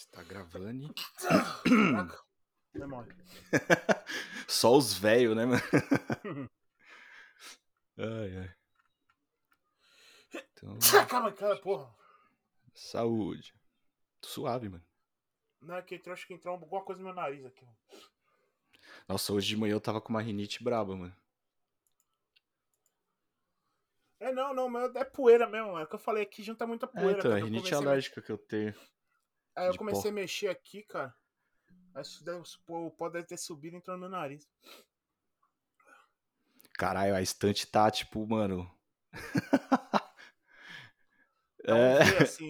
Está gravando. Só os velhos, né, mano? ai, ai. Então, Calma, cara, porra. saúde. Suave, mano. Não, é que entrou, acho que entrou alguma coisa no meu nariz aqui. Nossa, hoje de manhã eu tava com uma rinite braba, mano. É, não, não, mas é poeira mesmo. É o que eu falei aqui, junta muita É, poeira. então, é cara. Eu rinite comecei alérgica que eu tenho. Aí eu comecei pó. a mexer aqui, cara. Isso deve- o pó deve ter subido e entrou no meu nariz. Caralho, a estante tá, tipo, mano. Um É, V assim,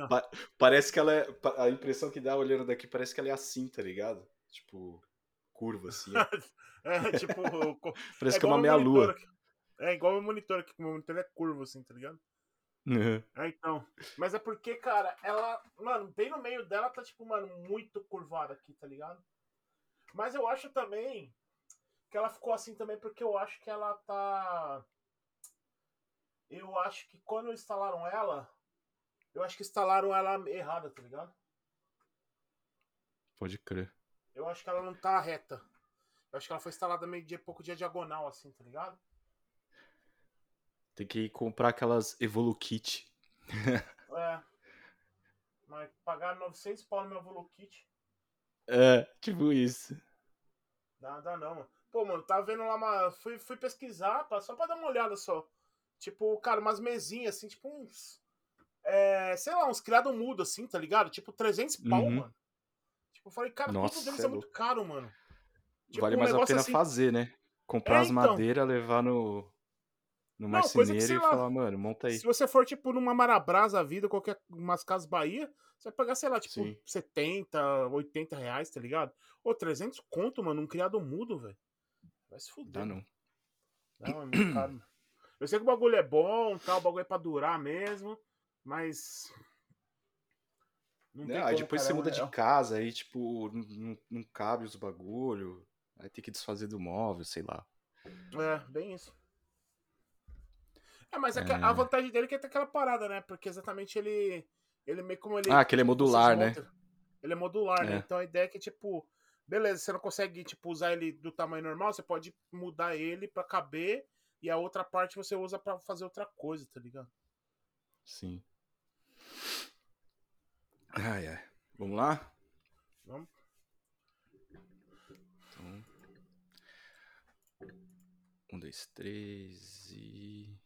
parece que ela é. A impressão que dá olhando daqui parece que ela é assim, tá ligado? Tipo, curva, assim. É, tipo. Parece que é uma meia-lua. É igual o meu monitor aqui, que o meu monitor é curvo, assim, tá ligado? Uhum. É, então. Mas é porque, cara, ela. Mano, bem no meio dela tá, tipo, mano, muito curvada aqui, tá ligado? Mas eu acho também que ela ficou assim também porque eu acho que ela tá. Eu acho que quando instalaram ela. Eu acho que instalaram ela errada, tá ligado? Pode crer. Eu acho que ela não tá reta. Eu acho que ela foi instalada meio de pouco dia diagonal, assim, tá ligado? Tem que comprar aquelas Evolukit. É. Mas pagar 900 pau no meu Volukit. É, tipo isso. Dá, dá não, mano. Pô, mano, tava vendo lá uma. Fui, fui pesquisar, pá, só pra dar uma olhada só. Tipo, cara, umas mesinhas assim, tipo uns. É, sei lá, uns criado mudo assim, tá ligado? Tipo, 300 pau, Uhum. mano. Tipo, eu falei, cara, Nossa, tudo deles é é muito caro, mano. Tipo, vale um mais a pena assim- fazer, né? Comprar É, as então. madeiras, levar no, no Não, coisa que, marceneiro e lá, falar, mano, monta aí. Se você for, tipo, numa Marabras a vida, qualquer umas casas Bahia, você vai pagar, sei lá, tipo, Sim. 70, 80 reais, tá ligado? Ô, 300 conto, mano, um criado mudo, velho. Vai se fuder. Dá não. Não, é muito caro. Eu sei que o bagulho é bom, tal, o bagulho é pra durar mesmo, mas. Não Não, tem aí depois você é muda de casa, aí, tipo, não, não- não cabe os bagulho. Aí tem que desfazer do móvel, sei lá. É, bem isso. É, mas que É. a vantagem dele é que tem aquela parada, né? Porque exatamente ele. Ele meio como ele. Ah, aquele é modular, né? Ele é modular, né? É. Então a ideia é que, tipo, beleza, você não consegue, tipo, usar ele do tamanho normal, você pode mudar ele pra caber e a outra parte você usa pra fazer outra coisa, tá ligado? Sim. Ai, ai. Vamos lá? Vamos? Então. Um, dois, três e.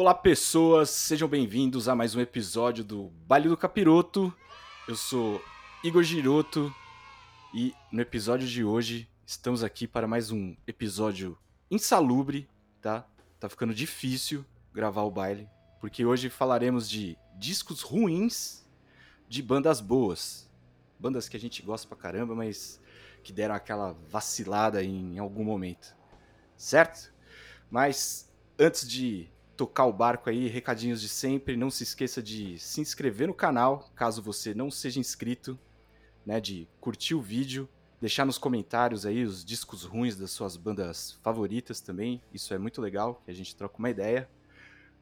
Olá, pessoas, sejam bem-vindos a mais um episódio do Baile do Capiroto. Eu sou Igor Giroto e no episódio de hoje estamos aqui para mais um episódio insalubre, tá? Tá ficando difícil gravar o baile, porque hoje falaremos de discos ruins de bandas boas. Bandas que a gente gosta pra caramba, mas que deram aquela vacilada em algum momento. Certo? Mas antes de tocar o barco aí, recadinhos de sempre, não se esqueça de se inscrever no canal, caso você não seja inscrito, né, de curtir o vídeo, deixar nos comentários aí os discos ruins das suas bandas favoritas também, isso é muito legal, que a gente troca uma ideia.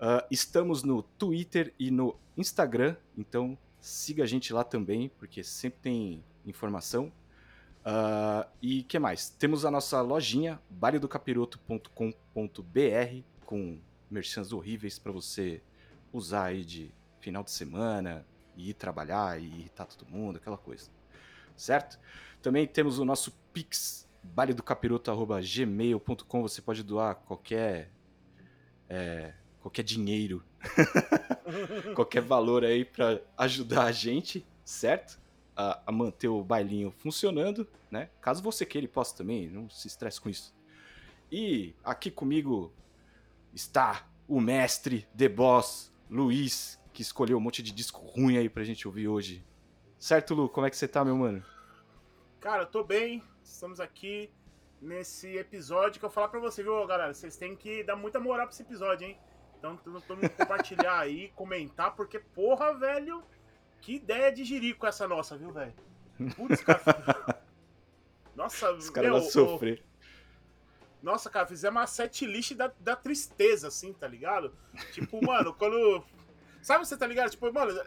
Ah, estamos no Twitter e no Instagram, então siga a gente lá também, porque sempre tem informação. Ah, e que mais? Temos a nossa lojinha, baledocapiroto.com.br, com merchans horríveis para você usar aí de final de semana, e ir trabalhar e irritar todo mundo, aquela coisa. Certo? Também temos o nosso Pix, baledocapiroto.gmail.com. Você pode doar qualquer. é, qualquer dinheiro, qualquer valor aí para ajudar a gente, certo? A, a manter o bailinho funcionando, né? Caso você queira possa também, não se estresse com isso. E aqui comigo está o mestre, The Boss, Luiz, que escolheu um monte de disco ruim aí pra gente ouvir hoje. Certo, Lu? Como é que você tá, meu mano? Cara, eu tô bem. Estamos aqui nesse episódio que eu vou falar pra você, viu, galera? Vocês têm que dar muita moral pra esse episódio, hein? Então, todo todo mundo compartilhar aí, comentar, porque, porra, velho, que ideia de jirico essa nossa, viu, velho? Putz, cara. Nossa, Os caras vão sofrer. Nossa, cara, fizemos uma set list da, da tristeza, assim, tá ligado? Tipo, mano, quando. Sabe você tá ligado? Tipo, mano,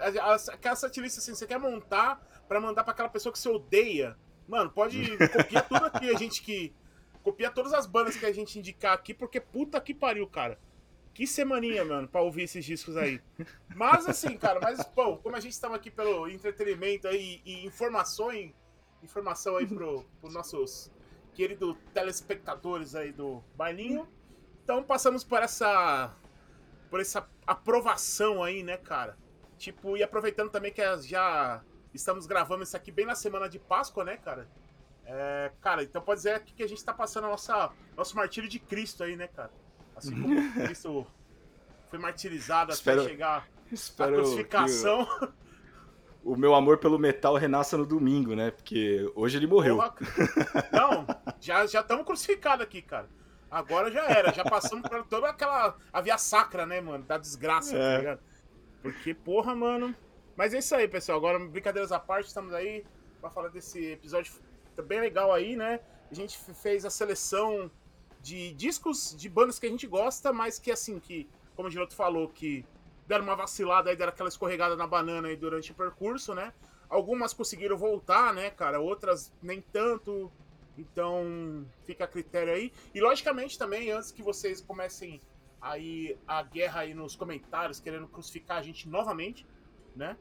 aquela set list assim, você quer montar pra mandar pra aquela pessoa que você odeia. Mano, pode copiar tudo aqui, a gente que. Copia todas as bandas que a gente indicar aqui, porque puta que pariu, cara. Que semaninha, mano, pra ouvir esses discos aí. Mas assim, cara, mas, bom, como a gente estava aqui pelo entretenimento aí e informação, informação aí pro, pro nossos queridos telespectadores aí do bailinho. Então passamos por essa. por essa aprovação aí, né, cara? Tipo, e aproveitando também que já estamos gravando isso aqui bem na semana de Páscoa, né, cara? É, cara, então pode dizer que a gente tá passando a nossa, nosso martírio de Cristo aí, né, cara? Assim como Cristo foi martirizado espero, até chegar a crucificação. O, o meu amor pelo metal renasça no domingo, né? Porque hoje ele morreu. Porra, não, já estamos crucificados aqui, cara. Agora já era, já passamos por toda aquela. a via sacra, né, mano? Da desgraça, tá é. tá ligado? Porque, porra, mano. Mas é isso aí, pessoal. Agora, brincadeiras à parte, estamos aí pra falar desse episódio tá bem legal aí, né? A gente fez a seleção de discos de bandas que a gente gosta, mas que assim, que, como o Giroto falou, que deram uma vacilada aí, deram aquela escorregada na banana aí durante o percurso, né? Algumas conseguiram voltar, né, cara? Outras nem tanto. Então, fica a critério aí. E logicamente também, antes que vocês comecem aí a guerra aí nos comentários, querendo crucificar a gente novamente, né?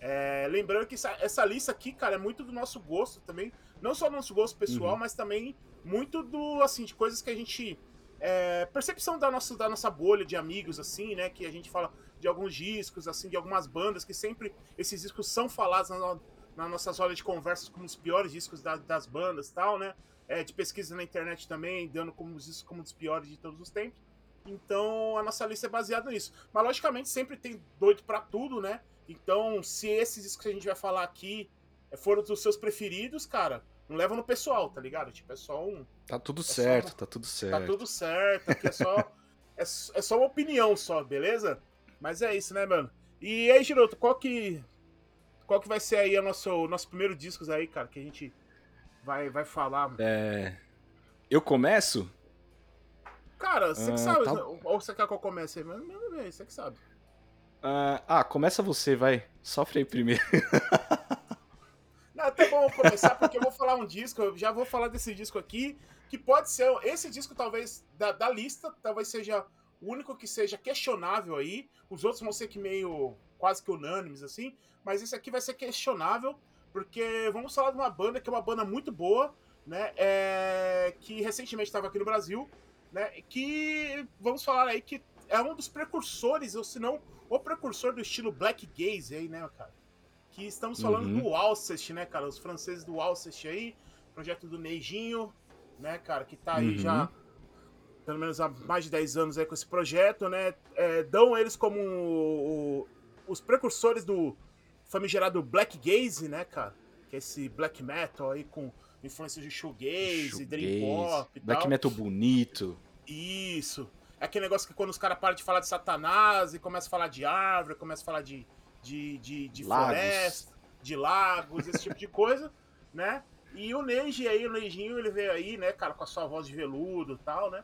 É, lembrando que essa, essa, lista aqui, cara, é muito do nosso gosto também. Não só do nosso gosto pessoal, uhum. mas também muito do, assim, de coisas que a gente. É, percepção da nossa, da nossa bolha de amigos, assim, né? Que a gente fala de alguns discos, assim, de algumas bandas, que sempre esses discos são falados na, na nossas rodas de conversas como os piores discos da, das bandas tal, né? É, de pesquisa na internet também, dando como os discos como os piores de todos os tempos. Então a nossa lista é baseada nisso. Mas logicamente sempre tem doido para tudo, né? Então, se esses discos que a gente vai falar aqui foram dos seus preferidos, cara, não leva no pessoal, tá ligado? Tipo, é só um. Tá tudo é certo, tá tudo certo. Tá tudo certo, aqui é só. é, é só uma opinião só, beleza? Mas é isso, né, mano? E aí, Giroto, qual que. Qual que vai ser aí o nosso, nosso primeiro discos aí, cara, que a gente vai, vai falar? É. Eu começo? Cara, você que ah, sabe. Tá... Ou você quer que eu comece aí? Mas, você que sabe. Uh, ah, começa você, vai. Sofre aí primeiro. Não, até bom começar, porque eu vou falar um disco, eu já vou falar desse disco aqui, que pode ser. Esse disco, talvez, da, da lista, talvez seja o único que seja questionável aí. Os outros vão ser que meio quase que unânimes, assim. Mas esse aqui vai ser questionável, porque vamos falar de uma banda que é uma banda muito boa, né? É, que recentemente estava aqui no Brasil, né? Que vamos falar aí que é um dos precursores, ou se não o precursor do estilo black gaze aí, né, cara? Que estamos falando uhum. do Alcest, né, cara? Os franceses do Alcest aí, projeto do Neijinho, né, cara? Que tá aí uhum. já pelo menos há mais de 10 anos aí com esse projeto, né? É, dão eles como o, o, os precursores do famigerado black gaze, né, cara? Que é esse black metal aí com influências de shoegaze, shoegaze dream pop e Black tal. metal bonito. Isso. É aquele negócio que quando os caras param de falar de Satanás e começam a falar de árvore, começam a falar de, de, de, de floresta, de lagos, esse tipo de coisa, né? E o Neji aí, o Neijinho, ele veio aí, né, cara, com a sua voz de veludo e tal, né?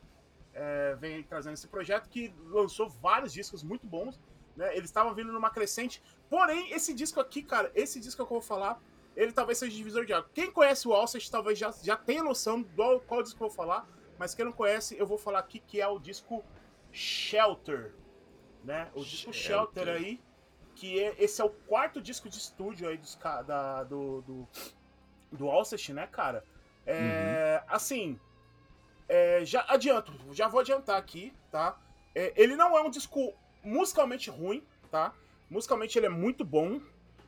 É, vem trazendo esse projeto que lançou vários discos muito bons, né? Eles estavam vindo numa crescente. Porém, esse disco aqui, cara, esse disco que eu vou falar, ele talvez seja divisor de água. Quem conhece o Alcest talvez já, já tenha noção do qual disco eu vou falar, mas quem não conhece, eu vou falar aqui que é o disco Shelter, né? O disco Shelter, Shelter aí, que é, esse é o quarto disco de estúdio aí dos, da, do, do, do Alcest, né, cara? É, uhum. Assim, é, já adianto, já vou adiantar aqui, tá? É, ele não é um disco musicalmente ruim, tá? Musicalmente ele é muito bom,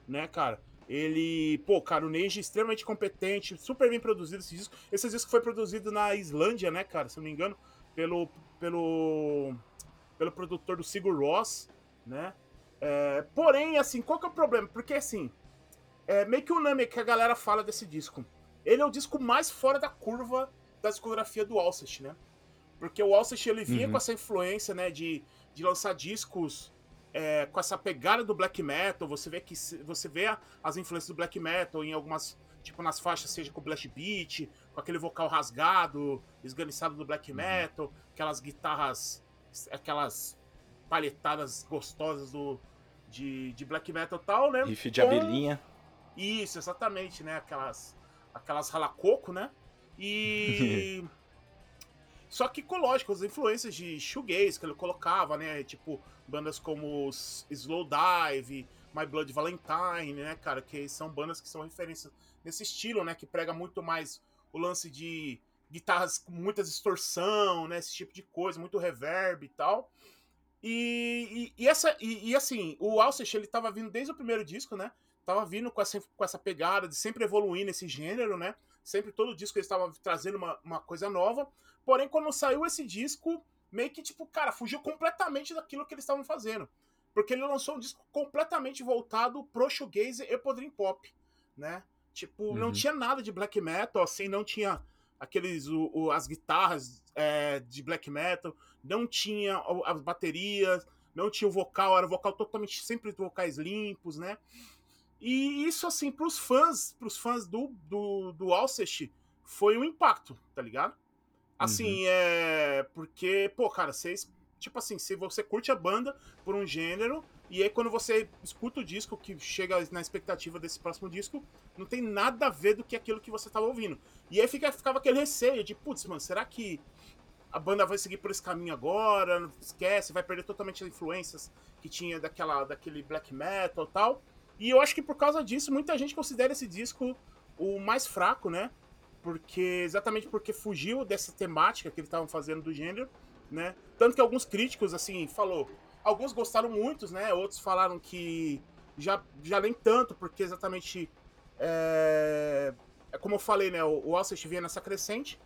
né, cara? Ele, pô, cara, o Neji é extremamente competente, super bem produzido esse disco. Esse disco foi produzido na Islândia, né, cara? Se não me engano, pelo pelo pelo produtor do Sigur Ross, né? É, porém, assim, qual que é o problema? Porque assim, é meio que unânime que a galera fala desse disco. Ele é o disco mais fora da curva da discografia do Alcest, né? Porque o Alcest ele vinha uhum. com essa influência, né, de, de lançar discos é, com essa pegada do black metal, você vê que você vê as influências do black metal em algumas, tipo nas faixas, seja com o blast beat, com aquele vocal rasgado, esganiçado do black uhum. metal, aquelas guitarras, aquelas palhetadas gostosas do, de, de black metal e tal, né? Riff de com... abelhinha. Isso, exatamente, né? Aquelas, aquelas ralacoco, né? E. Só que com lógico, as influências de shoegaze que ele colocava, né? Tipo, bandas como Slow Dive, My Blood Valentine, né, cara? Que são bandas que são referências nesse estilo, né? Que prega muito mais o lance de guitarras com muita distorção, né? Esse tipo de coisa, muito reverb e tal. E, e, e essa, e, e, assim, o Alcest, ele tava vindo desde o primeiro disco, né? Tava vindo com essa, com essa pegada de sempre evoluir nesse gênero, né? Sempre todo disco ele estava trazendo uma, uma coisa nova. Porém, quando saiu esse disco, meio que, tipo, cara, fugiu completamente daquilo que eles estavam fazendo. Porque ele lançou um disco completamente voltado pro shoegaze e pro dream pop, né? Tipo, uhum. não tinha nada de black metal, assim, não tinha aqueles o, o as guitarras é, de black metal, não tinha as baterias, não tinha o vocal, era o vocal totalmente sempre vocais limpos, né? E isso assim para os fãs, para os fãs do do, do Alcest foi um impacto, tá ligado? Assim, uhum. é porque, pô, cara, vocês tipo assim, se você curte a banda por um gênero e aí quando você escuta o disco que chega na expectativa desse próximo disco, não tem nada a ver do que aquilo que você estava ouvindo. E aí fica, ficava aquele receio de, putz, mano, será que a banda vai seguir por esse caminho agora? Esquece, vai perder totalmente as influências que tinha daquela, daquele black metal e tal. E eu acho que por causa disso, muita gente considera esse disco o mais fraco, né? Porque exatamente porque fugiu dessa temática que eles estavam fazendo do gênero, né? Tanto que alguns críticos assim falou, alguns gostaram muitos, né? Outros falaram que já já nem tanto, porque exatamente é, é como eu falei, né? O, o Alcest vinha nessa crescente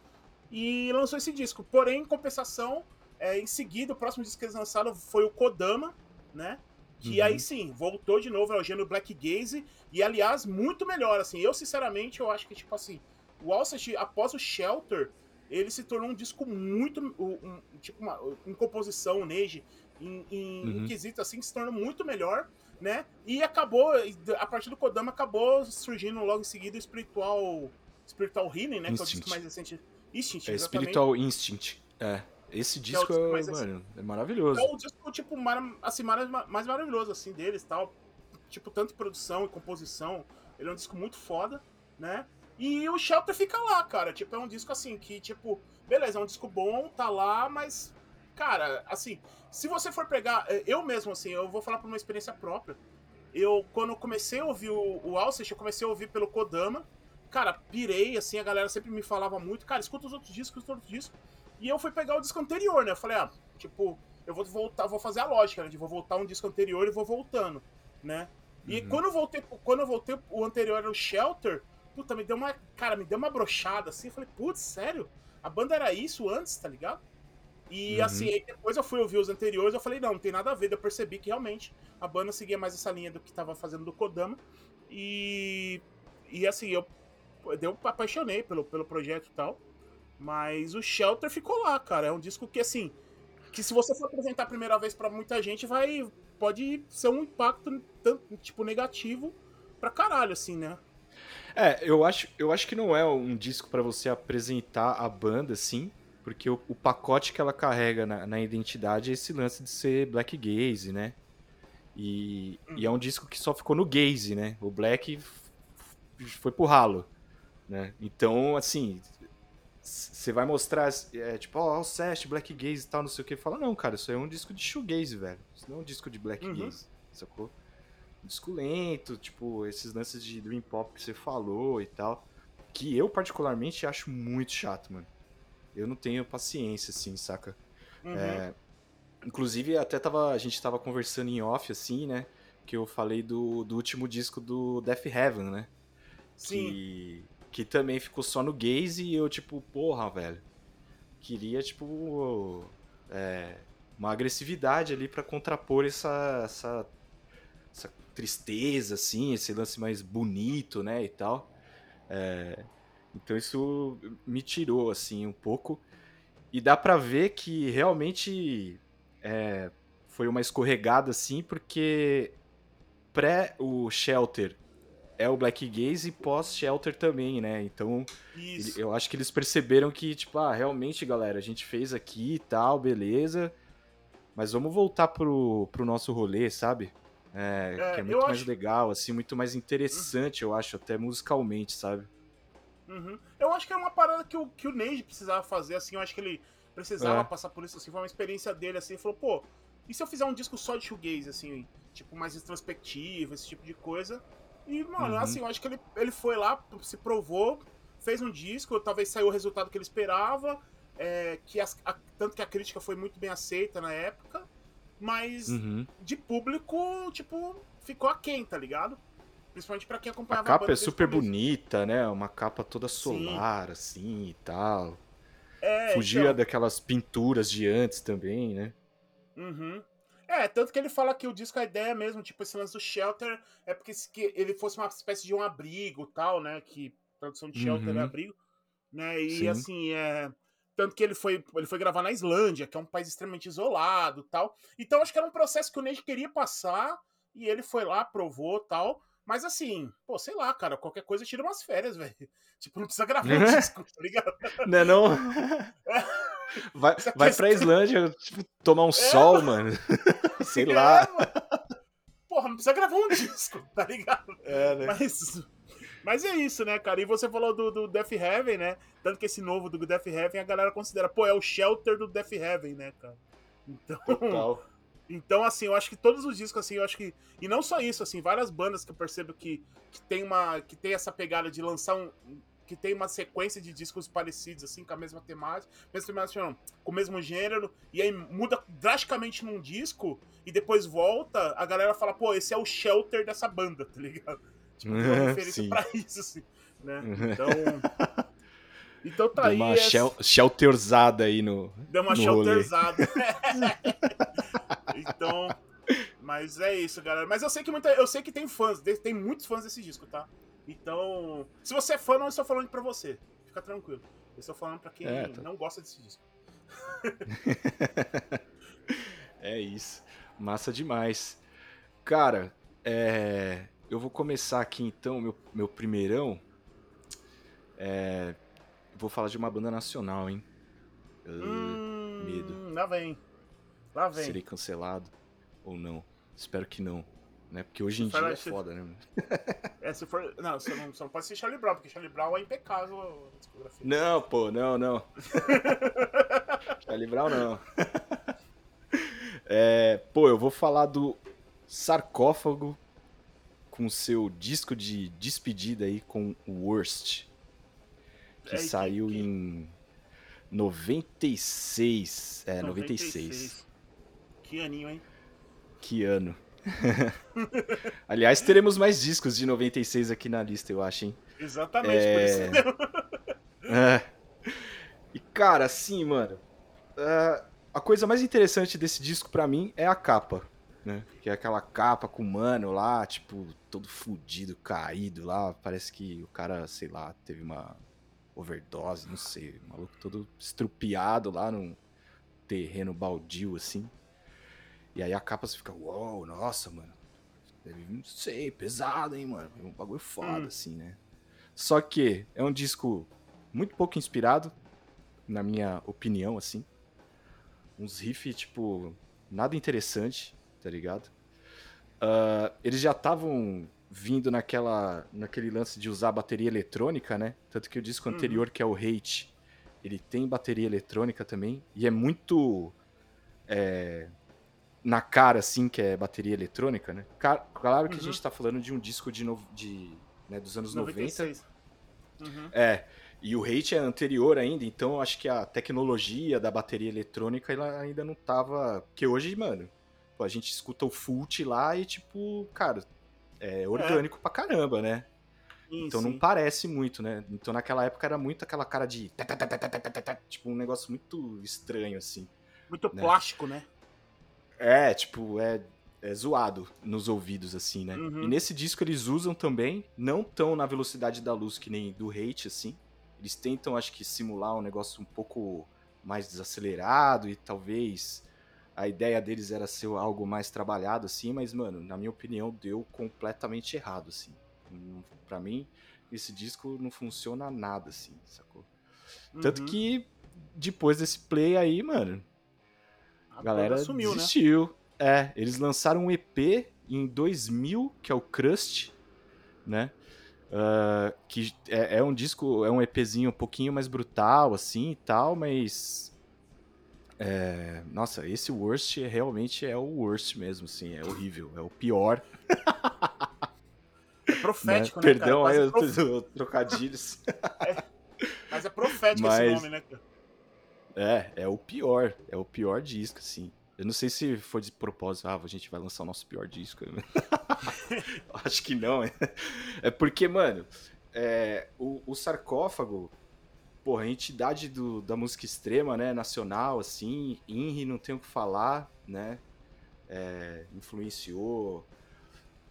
e lançou esse disco. Porém, em compensação, é, em seguida, o próximo disco que eles lançaram foi o Kodama, né? Que uhum. aí sim, voltou de novo ao gênero Black Gaze. E aliás, muito melhor, assim. Eu, sinceramente, eu acho que, tipo assim, o Alcest, após o Shelter, ele se tornou um disco muito. Um, tipo, uma, em composição, Neji, em, em, uhum. em quesito assim, que se tornou muito melhor, né? E acabou, a partir do Kodama, acabou surgindo logo em seguida o Spiritual. Spiritual Healing, né? Instinct. Que é o disco mais recente. Instinct, é Spiritual Instinct. É. Esse disco, é, é mano, é maravilhoso. É o disco, tipo, assim, mais, mais maravilhoso, assim, deles tal. Tipo, tanto produção e composição. Ele é um disco muito foda, né? E o Shelter fica lá, cara. Tipo, é um disco assim que, tipo, beleza, é um disco bom, tá lá, mas, cara, assim, se você for pegar. É, eu mesmo, assim, eu vou falar por uma experiência própria. Eu, quando eu comecei a ouvir o, o Alcest, eu comecei a ouvir pelo Kodama. Cara, pirei, assim, a galera sempre me falava muito, cara, escuta os outros discos, os outros discos. E eu fui pegar o disco anterior, né? Eu falei, ah, tipo, eu vou voltar, vou fazer a lógica, né? De vou voltar um disco anterior e vou voltando, né? E uhum. quando eu voltei, quando eu voltei, o anterior era o Shelter, puta, me deu uma, cara, me deu uma brochada assim, eu falei, putz, sério? A banda era isso antes, tá ligado? E uhum. assim, aí depois eu fui ouvir os anteriores, eu falei, não, não tem nada a ver, eu percebi que realmente a banda seguia mais essa linha do que tava fazendo do Kodama. E e assim, eu eu apaixonei pelo, pelo projeto e tal. Mas o Shelter ficou lá, cara. É um disco que, assim, que se você for apresentar a primeira vez para muita gente, vai. Pode ser um impacto, tipo, negativo pra caralho, assim, né? É, eu acho, eu acho que não é um disco para você apresentar a banda, assim, porque o, o pacote que ela carrega na, na, identidade é esse lance de ser black gaze, né? E, hum. e é um disco que só ficou no gaze, né? O black foi pro ralo, né? Então, assim, você vai mostrar, é, tipo, ó, oh, o Sest, Black Gaze e tal, não sei o que. Fala, não, cara, isso aí é um disco de shoegaze, velho. Isso não é um disco de Black uhum. Gaze, sacou? Um disco lento, tipo, esses lances de Dream Pop que você falou e tal. Que eu, particularmente, acho muito chato, mano. Eu não tenho paciência, assim, saca? Uhum. É, inclusive, até tava, a gente tava conversando em off, assim, né? Que eu falei do, do último disco do Death Heaven, né? Sim. Que que também ficou só no gaze e eu, tipo, porra, velho. Queria, tipo. É, uma agressividade ali para contrapor essa, essa, essa, tristeza, assim, esse lance mais bonito, né, e tal. É, então isso me tirou, assim, um pouco. E dá pra ver que realmente é, foi uma escorregada, assim, porque pré o Shelter é o Black Gaze e pós-Shelter também, né? Então, ele, eu acho que eles perceberam que, tipo, ah, realmente, galera, a gente fez aqui e tal, beleza, mas vamos voltar pro, pro nosso rolê, sabe? É, é que é muito mais acho... legal, assim, muito mais interessante, uhum. eu acho, até musicalmente, sabe? Uhum. Eu acho que é uma parada que o, que o Neji precisava fazer, assim, eu acho que ele precisava é. passar por isso, assim, foi uma experiência dele, assim, ele falou, pô, e se eu fizer um disco só de shoegaze, assim, tipo, mais introspectivo, esse tipo de coisa? E, mano, uhum. assim, eu acho que ele, ele foi lá, se provou, fez um disco, talvez saiu o resultado que ele esperava, é, que as, a, tanto que a crítica foi muito bem aceita na época, mas uhum. de público, tipo, ficou aquém, tá ligado? Principalmente pra quem acompanhava a capa a é super bonita, né? Uma capa toda solar, Sim. assim, e tal. É, Fugia então... daquelas pinturas de antes também, né? Uhum. É, tanto que ele fala que o disco, a ideia mesmo, tipo, esse lance do Shelter, é porque que ele fosse uma espécie de um abrigo tal, né? Que tradução de Shelter é uhum. é abrigo, né? E Sim. assim, é. Tanto que ele foi, ele foi gravar na Islândia, que é um país extremamente isolado tal. Então acho que era um processo que o Neide queria passar, e ele foi lá, provou tal. Mas assim, pô, sei lá, cara, qualquer coisa tira umas férias, velho. Tipo, não precisa gravar um disco, tá ligado? Não é não? Vai, vai pra Islândia, tipo, tomar um é, sol, mano. Sei lá. Porra, não precisa gravar um disco, tá ligado? É, né? Mas, mas é isso, né, cara? E você falou do, do Death Heaven, né? Tanto que esse novo do Death Heaven a galera considera, pô, é o shelter do Death Heaven, né, cara? Então. Total. Então, assim, eu acho que todos os discos, assim, eu acho que. E não só isso, assim, várias bandas que eu percebo que, que tem uma. que tem essa pegada de lançar um, que tem uma sequência de discos parecidos, assim, com a mesma temática, mesma temática não, com o mesmo gênero, e aí muda drasticamente num disco, e depois volta, a galera fala, pô, esse é o shelter dessa banda, tá ligado? Tipo, tem uma referência pra isso, assim, né? Então. Então tá Deu aí. uma essa... shelterzada aí no. Deu uma no shelterzada. então. Mas é isso, galera. Mas eu sei que muita, eu sei que tem fãs, tem muitos fãs desse disco, tá? Então, se você é fã, não estou falando pra você. Fica tranquilo. Eu estou falando pra quem é, tá... não gosta desse disco. é isso. Massa demais. Cara, é... eu vou começar aqui então, meu, meu primeirão. É... Vou falar de uma banda nacional, hein? Hum, medo. Lá vem. Lá vem. Serei cancelado ou não? Espero que não. Né? Porque hoje em dia é foda, né? É, se for. Não, você não, você não pode ser Charlie Brown, porque Charlie Brown é impecável a discografia. Não, pô, não, não. Charlie Brown não. É, pô, eu vou falar do Sarcófago com seu disco de despedida aí com o Worst. Que é, saiu que... em 96. É, 96. 96. Que aninho, hein? Que ano. Aliás, teremos mais discos de 96 aqui na lista, eu acho, hein? Exatamente, é... por isso é. E, cara, assim, mano. Uh, a coisa mais interessante desse disco para mim é a capa. Né? Que é aquela capa com o mano lá, tipo, todo fudido, caído lá. Parece que o cara, sei lá, teve uma overdose, não sei. O maluco todo estrupiado lá num terreno baldio, assim. E aí a capa você fica, uou, wow, nossa, mano. Não sei, pesado, hein, mano. É um bagulho foda, hum. assim, né? Só que é um disco muito pouco inspirado, na minha opinião, assim. Uns riffs, tipo, nada interessante, tá ligado? Uh, eles já estavam vindo naquela, naquele lance de usar bateria eletrônica, né? Tanto que o disco uhum. anterior, que é o Hate, ele tem bateria eletrônica também. E é muito. É, na cara, assim, que é bateria eletrônica, né? Claro que uhum. a gente tá falando de um disco de, no... de né, dos anos 96. 90. Uhum. É, e o Hate é anterior ainda, então eu acho que a tecnologia da bateria eletrônica ela ainda não tava... Porque hoje, mano, a gente escuta o Fult lá e, tipo, cara, é orgânico é. pra caramba, né? Sim, então sim. não parece muito, né? Então naquela época era muito aquela cara de... Tipo, um negócio muito estranho, assim. Muito né? plástico, né? É, tipo, é, é zoado nos ouvidos, assim, né? Uhum. E nesse disco eles usam também, não tão na velocidade da luz que nem do hate, assim. Eles tentam, acho que, simular um negócio um pouco mais desacelerado e talvez a ideia deles era ser algo mais trabalhado, assim, mas, mano, na minha opinião, deu completamente errado, assim. Para mim, esse disco não funciona nada, assim, sacou? Uhum. Tanto que depois desse play aí, mano, a, galera sumiu, né? desistiu. Né? É, eles lançaram um EP em 2000, que é o Crust, né? Uh, que é, é, um disco, é um EPzinho um pouquinho mais brutal, assim e tal, mas. É, nossa, esse Worst realmente é o Worst mesmo, assim, é horrível, é o pior. É profético, né? né Perdão aí é prof... trocadilhos. É, mas é profético mas, esse nome, né? É, é o pior, é o pior disco, assim. Eu não sei se foi de propósito, ah, a gente vai lançar o nosso pior disco. Acho que não. É porque, mano, é, o, o, sarcófago, porra, a entidade do, da música extrema, né, nacional, assim, INRI não tem o que falar, né, é, influenciou,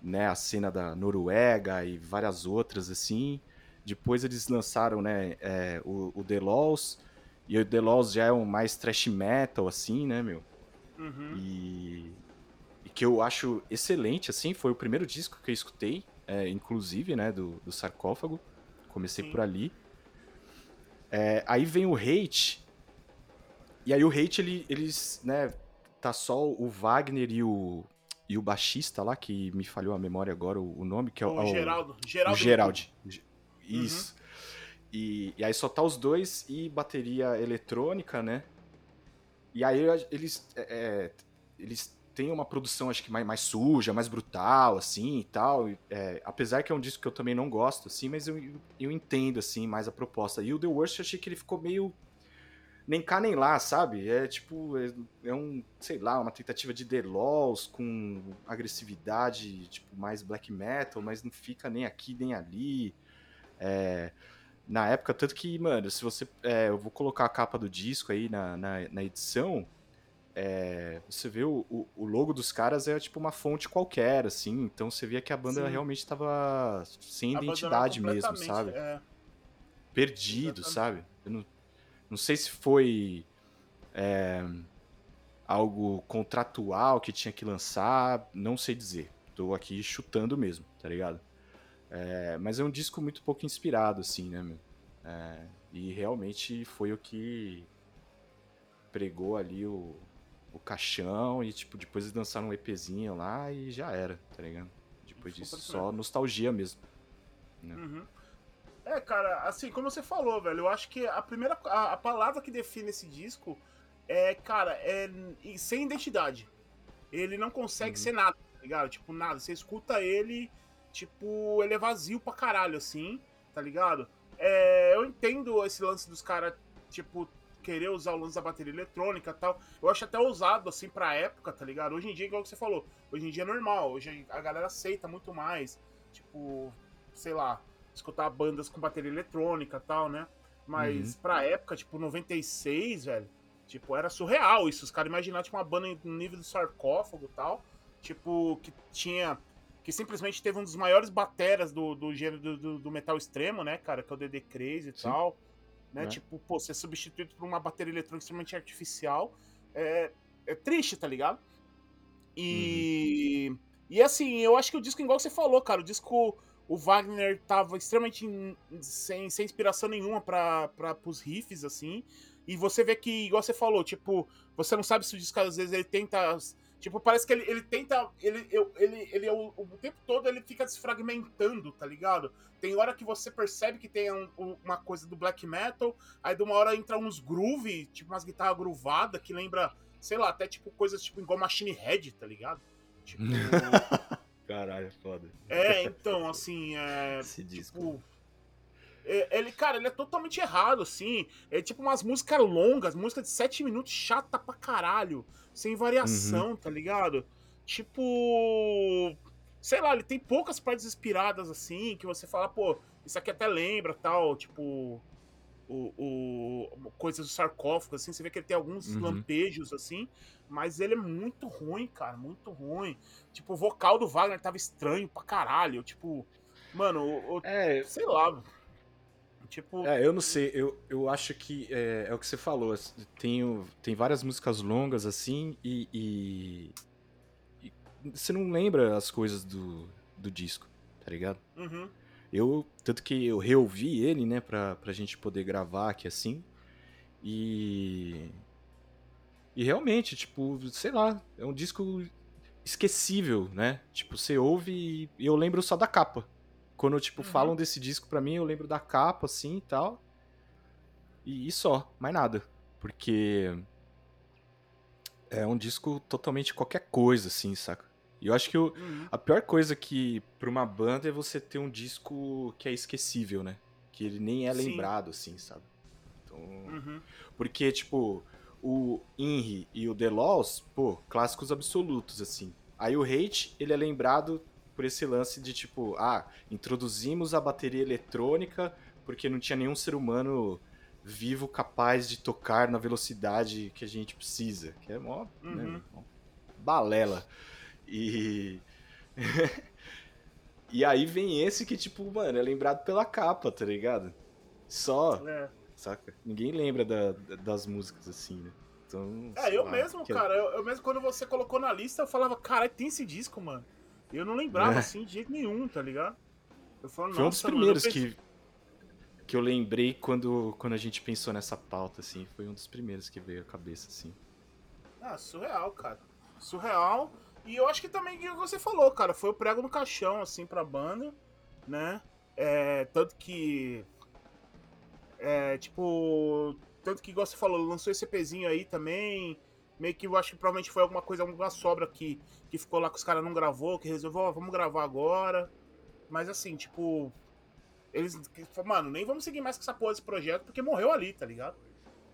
né, a cena da Noruega e várias outras, assim. Depois eles lançaram, né, é, o, o The Laws, e o The Laws já é um mais thrash metal, assim, né, meu? Uhum. E, e, que eu acho excelente, assim, foi o primeiro disco que eu escutei, é, inclusive, né, do, do Sarcófago. Comecei Sim. por ali. É, aí vem o Hate, e aí o Hate, ele, eles, né, tá só o Wagner e o, e o baixista lá, que me falhou a memória agora o, o nome, que é o... O Geraldo. Geraldo. O Geraldi. Isso. Uhum. E, e aí só tá os dois e bateria eletrônica, né? E aí eles, é, é, eles têm uma produção, acho que mais, mais suja, mais brutal, assim, e tal. É, apesar que é um disco que eu também não gosto, assim, mas eu, eu entendo, assim, mais a proposta. E o The Worst, eu achei que ele ficou meio... Nem cá nem lá, sabe? É tipo, é, é um, sei lá, uma tentativa de The Laws com agressividade, tipo, mais black metal, mas não fica nem aqui nem ali. É, na época, tanto que, mano, se você. É, eu vou colocar a capa do disco aí na, na, na edição. É, você vê o, o, logo dos caras é tipo uma fonte qualquer, assim. Então você via que a banda Sim. realmente estava sem identidade mesmo, sabe? É. Perdido, Exatamente. sabe? Eu não, não sei se foi é, algo contratual que tinha que lançar, não sei dizer. Tô aqui chutando mesmo, tá ligado? É, mas é um disco muito pouco inspirado, assim, né, meu? É, e realmente foi o que pregou ali o, o caixão e, tipo, depois eles dançaram um EPzinho lá e já era, tá ligado? Depois disso, só nostalgia mesmo. Né? Uhum. É, cara, assim, como você falou, velho, eu acho que a primeira a, a palavra que define esse disco é, cara, é sem identidade. Ele não consegue uhum. ser nada, tá ligado? Tipo, nada. Você escuta ele Tipo, ele é vazio pra caralho, assim, tá ligado? É, eu entendo esse lance dos caras, tipo, querer usar o lance da bateria eletrônica e tal. Eu acho até ousado, assim, pra época, tá ligado? Hoje em dia, igual você falou, hoje em dia é normal. Hoje a galera aceita muito mais, tipo, sei lá, escutar bandas com bateria eletrônica e tal, né? Mas uhum. pra época, tipo, 96, velho, tipo, era surreal isso. Os caras imaginaram, tipo, uma banda no nível do sarcófago e tal. Tipo, que tinha que simplesmente teve um dos maiores bateras do, do gênero do, do, do metal extremo, né, cara? Que é o DD Crazy e Sim. tal. Né? É. Tipo, pô, ser substituído por uma bateria eletrônica extremamente artificial é, é triste, tá ligado? E. Uhum. E assim, eu acho que o disco, igual você falou, cara, o disco. O Wagner tava extremamente in, sem, sem inspiração nenhuma para os riffs, assim. E você vê que, igual você falou, tipo, você não sabe se o disco às vezes ele tenta Tipo, parece que ele, ele tenta. Ele, ele, ele, ele o, o, tempo todo ele fica desfragmentando, tá ligado? Tem hora que você percebe que tem um, uma coisa do black metal, aí de uma hora entra uns groove, tipo umas guitarras groovadas que lembra, sei lá, até tipo coisas tipo igual Machine Head, tá ligado? Tipo. Caralho, é foda. É, então, assim, é. Esse tipo, disco. É, ele, cara, ele é totalmente errado, assim. É tipo umas músicas longas, música de 7 minutos, chata pra caralho. Sem variação, uhum. tá ligado? Tipo. Sei lá, ele tem poucas partes inspiradas, assim, que você fala, pô, isso aqui até lembra tal, tipo. O, o, coisas do sarcófago, assim, você vê que ele tem alguns uhum. lampejos, assim, mas ele é muito ruim, cara, muito ruim. Tipo, o vocal do Wagner tava estranho pra caralho, tipo, mano, o, o, é... sei lá. Tipo. É, eu não sei, eu, eu acho que é, é o que você falou. Tem, tem várias músicas longas assim e, e, e você não lembra as coisas do, do disco, tá ligado? Uhum. Eu, tanto que eu reouvi ele, né, pra, pra gente poder gravar aqui assim. E. E realmente, tipo, sei lá, é um disco esquecível, né? Tipo, você ouve e eu lembro só da capa. Quando, tipo, uhum. falam desse disco pra mim, eu lembro da capa, assim, e tal. E, e só, mais nada. Porque é um disco totalmente qualquer coisa, assim, saca? E eu acho que uhum. a pior coisa que pra uma banda é você ter um disco que é esquecível, né? Que ele nem é Sim. lembrado, assim, sabe? Então, uhum. Porque, tipo, o Inri e o The Loss, pô, clássicos absolutos, assim. Aí o Hate, ele é lembrado por esse lance de tipo, ah, introduzimos a bateria eletrônica porque não tinha nenhum ser humano vivo capaz de tocar na velocidade que a gente precisa, que é mó, né, uhum. né, mó balela. E E aí vem esse que tipo, mano, é lembrado pela capa, tá ligado? Só, é. saca? Ninguém lembra da, das músicas assim, né? Então, é, eu lá, mesmo, que... cara, eu, eu, mesmo quando você colocou na lista, eu falava, cara, tem esse disco, mano. Eu não lembrava, é. assim, de jeito nenhum, tá ligado? Eu falo, Foi um dos primeiros mano, que, que eu lembrei quando, quando a gente pensou nessa pauta, assim. Foi um dos primeiros que veio à cabeça, assim. Ah, surreal, cara. Surreal. E eu acho que também o que você falou, cara, foi o prego no caixão, assim, pra banda, né? É, tanto que. É, tipo. Tanto que, igual você falou, lançou esse EPzinho aí também meio que eu acho que provavelmente foi alguma coisa, alguma sobra que, que ficou lá que os caras não gravou, que resolveu, oh, vamos gravar agora. Mas assim, tipo. Eles. Mano, nem vamos seguir mais com essa porra desse projeto, porque morreu ali, tá ligado?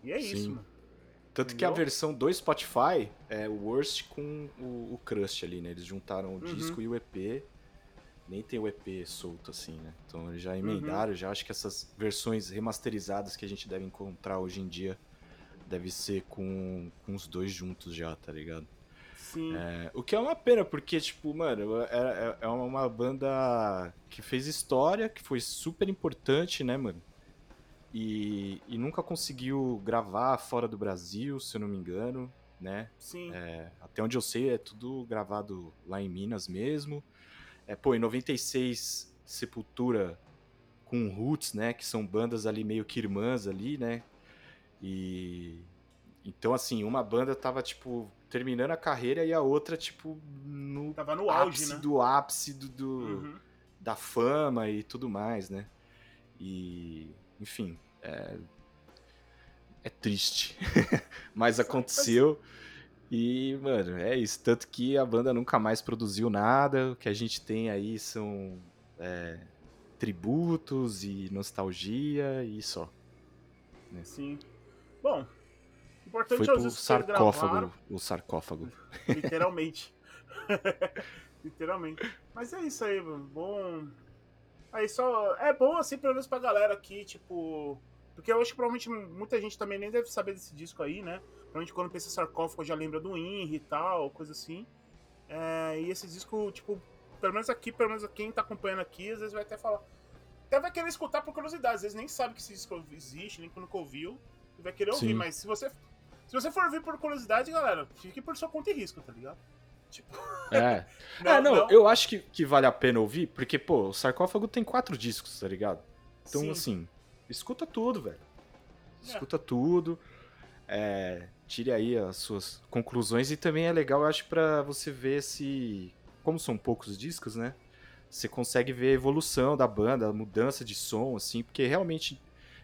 E é Sim. isso, mano. Tanto Entendeu? que a versão do Spotify é o Worst com o, o Crust ali, né? Eles juntaram o uhum. disco e o EP. Nem tem o EP solto assim, né? Então eles já emendaram, uhum. já acho que essas versões remasterizadas que a gente deve encontrar hoje em dia deve ser com, com os dois juntos já, tá ligado? Sim. É, o que é uma pena, porque, tipo, mano, é, é, uma banda que fez história, que foi super importante, né, mano? E, e nunca conseguiu gravar fora do Brasil, se eu não me engano, né? Sim. É, até onde eu sei, é tudo gravado lá em Minas mesmo. É, pô, em 96, Sepultura com Roots, né? Que são bandas ali meio que irmãs ali, né? E então assim, uma banda tava tipo terminando a carreira e a outra tipo no tava no auge, ápice né? do ápice do, do uhum. da fama e tudo mais, né? E enfim, é, é triste, mas aconteceu. E, mano, é isso. Tanto que a banda nunca mais produziu nada. O que a gente tem aí são é, tributos e nostalgia e só. Né? Sim. Bom, importante Foi é pro sarcófago, o sarcófago. Literalmente. Literalmente. Mas é isso aí, mano. Bom. Aí só. É bom assim, pelo menos pra galera aqui, tipo. Porque eu acho que provavelmente muita gente também nem deve saber desse disco aí, né? Provavelmente quando pensa sarcófago já lembra do Inri e tal, coisa assim. É, e esse disco, tipo, pelo menos aqui, pelo menos quem tá acompanhando aqui, às vezes vai até falar. Até vai querer escutar por curiosidade, às vezes nem sabe que esse disco existe, nem nunca ouviu e vai querer ouvir, Sim. mas se você. Se você for ouvir por curiosidade, galera, fique por sua conta e risco, tá ligado? Tipo. É. não, é, não, não, eu acho que, que vale a pena ouvir, porque, pô, o sarcófago tem quatro discos, tá ligado? Então, Sim. assim, escuta tudo, velho. É. Escuta é. tudo. É, tire aí as suas conclusões e também é legal, eu acho, para você ver se. Como são poucos discos, né? Você consegue ver a evolução da banda, a mudança de som, assim, porque realmente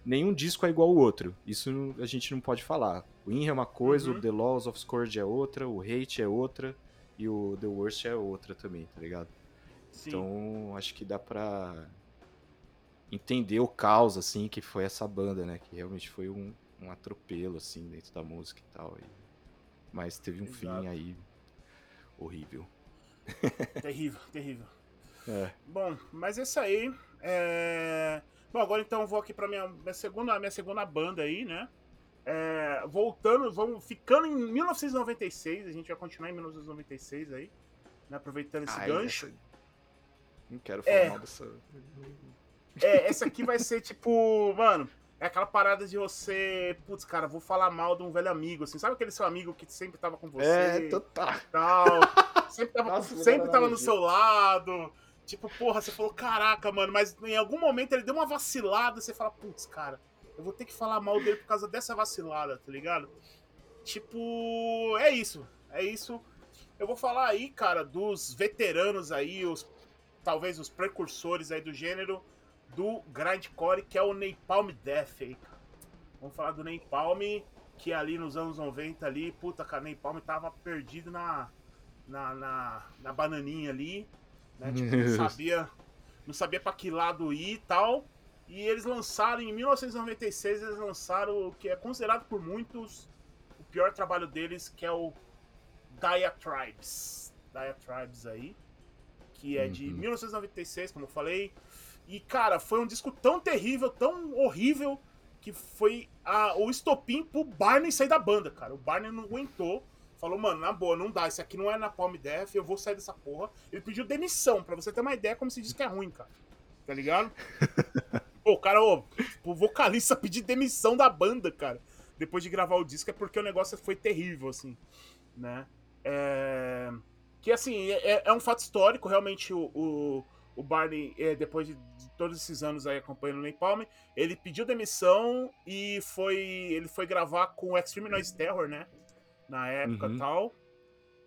nenhum disco é igual ao outro. Isso a gente não pode falar. O In é uma coisa, uhum. o The Laws of Scourge é outra, o Hate é outra e o The Worst é outra também, tá ligado? Sim. Então, acho que dá pra entender o caos, assim, que foi essa banda, né? Que realmente foi um, um atropelo, assim, dentro da música e tal. E... Mas teve um Exato. fim aí horrível. Terrível, terrível. É. Bom, mas é isso aí. É... Bom, agora então eu vou aqui pra minha, minha, segunda, minha segunda banda aí, né? É, voltando, vamos ficando em 1996, a gente vai continuar em 1996 aí, né? aproveitando esse Ai, gancho. Essa... Não quero falar é... mal dessa. É, essa aqui vai ser tipo, mano, é aquela parada de você, putz, cara, vou falar mal de um velho amigo, assim, sabe aquele seu amigo que sempre tava com você? É, total. Tal, sempre tava, Nossa, sempre tava no seu lado. Tipo, porra, você falou, caraca, mano, mas em algum momento ele deu uma vacilada, você fala, putz, cara, eu vou ter que falar mal dele por causa dessa vacilada, tá ligado? Tipo, é isso. É isso. Eu vou falar aí, cara, dos veteranos aí, os talvez os precursores aí do gênero do grindcore, que é o Napalm Death aí. Vamos falar do Napalm, que ali nos anos 90 ali, puta, cara, Napalm tava perdido na na, na, na bananinha ali, né? Tipo, não sabia, não sabia pra que lado ir e tal. E eles lançaram, em 1996, eles lançaram o que é considerado por muitos o pior trabalho deles, que é o Diatribes. Diatribes aí. Que é de 1996, uhum. como eu falei. E, cara, foi um disco tão terrível, tão horrível, que foi a, o estopim pro Barney sair da banda, cara. O Barney não aguentou. Falou, mano, na boa, não dá. Isso aqui não é na Palm Death, eu vou sair dessa porra. Ele pediu demissão, pra você ter uma ideia como se diz que é ruim, cara. Tá ligado? Pô, o cara, ô, o vocalista pedir demissão da banda, cara, depois de gravar o disco, é porque o negócio foi terrível, assim, né? É... Que, assim, é, é um fato histórico, realmente, o, o, o Barney, é, depois de, de, todos esses anos aí acompanhando o Napalm, ele pediu demissão e foi ele foi gravar com o Extreme Noise Terror, né? Na época e uhum. tal.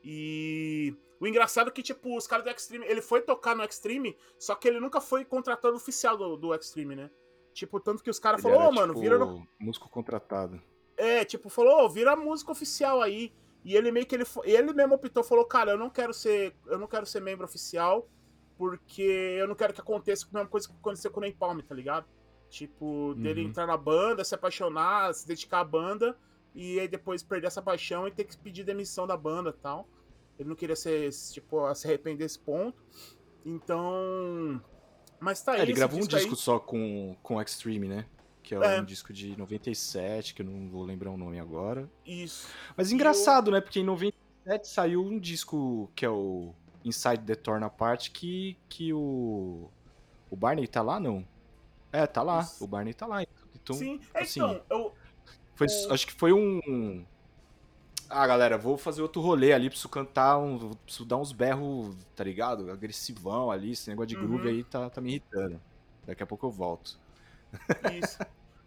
E o engraçado é que, tipo, os caras do Extreme, ele foi tocar no Extreme, só que ele nunca foi contratado oficial do, do Extreme, né? Tipo, tanto que os caras falaram, ô, oh, mano, tipo, vira. No... Músico contratado. É, tipo, falou, oh, vira música oficial aí. E ele meio que ele, ele mesmo optou, falou, cara, eu não quero ser, eu não quero ser membro oficial, porque eu não quero que aconteça a mesma coisa que aconteceu com o Napalm, tá ligado? Tipo, dele uhum. entrar na banda, se apaixonar, se dedicar à banda, e aí depois perder essa paixão e ter que pedir demissão da banda e tal. Ele não queria ser, tipo, se arrepender desse ponto. Então. Mas tá aí. É, ele gravou um disco aí... só com, com Extreme, né? Que é, é, um disco de 97, que eu não vou lembrar o nome agora. Isso. Mas engraçado, eu... né? Porque em 97 saiu um disco que é o Inside the Torn Apart, que, que o. O Barney tá lá, não? É, tá lá. Isso. O Barney tá lá. Então, Sim, é, assim, então, eu. Foi, Acho que foi um ah, galera, vou fazer outro rolê ali, preciso cantar, um, preciso dar uns berros, tá ligado? Agressivão ali, esse negócio de groove uhum. aí tá, tá me irritando. Daqui a pouco eu volto. Isso.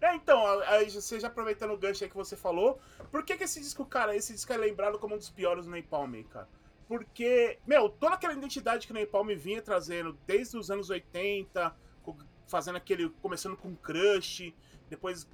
É, então, aí você já aproveitando o gancho aí que você falou, por que, que esse disco, cara, esse disco é lembrado como um dos piores do Napalm, cara? Porque, meu, toda aquela identidade que o Napalm vinha trazendo desde os anos 80, fazendo aquele, começando com Crush, depois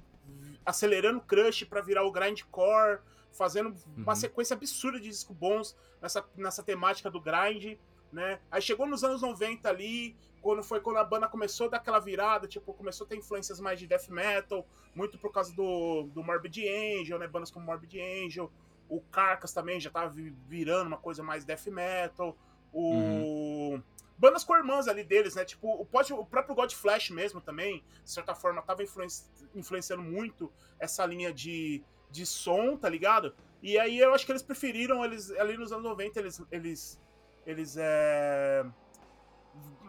acelerando Crush para virar o Grindcore, fazendo uma uhum. sequência absurda de discos bons nessa, nessa temática do grind, né? Aí chegou nos anos 90 ali, quando foi quando a banda começou a dar aquela virada, tipo, começou a ter influências mais de death metal, muito por causa do, do Morbid Angel, né? Bandas como Morbid Angel, o Carcass também já tava virando uma coisa mais death metal, o... Uhum. Bandas com irmãs ali deles, né? Tipo, o, pode, o próprio God Flash mesmo também, de certa forma, tava influenci, influenciando muito essa linha de, de som, tá ligado? E aí eu acho que eles preferiram, eles ali nos anos 90, eles, eles, eles é,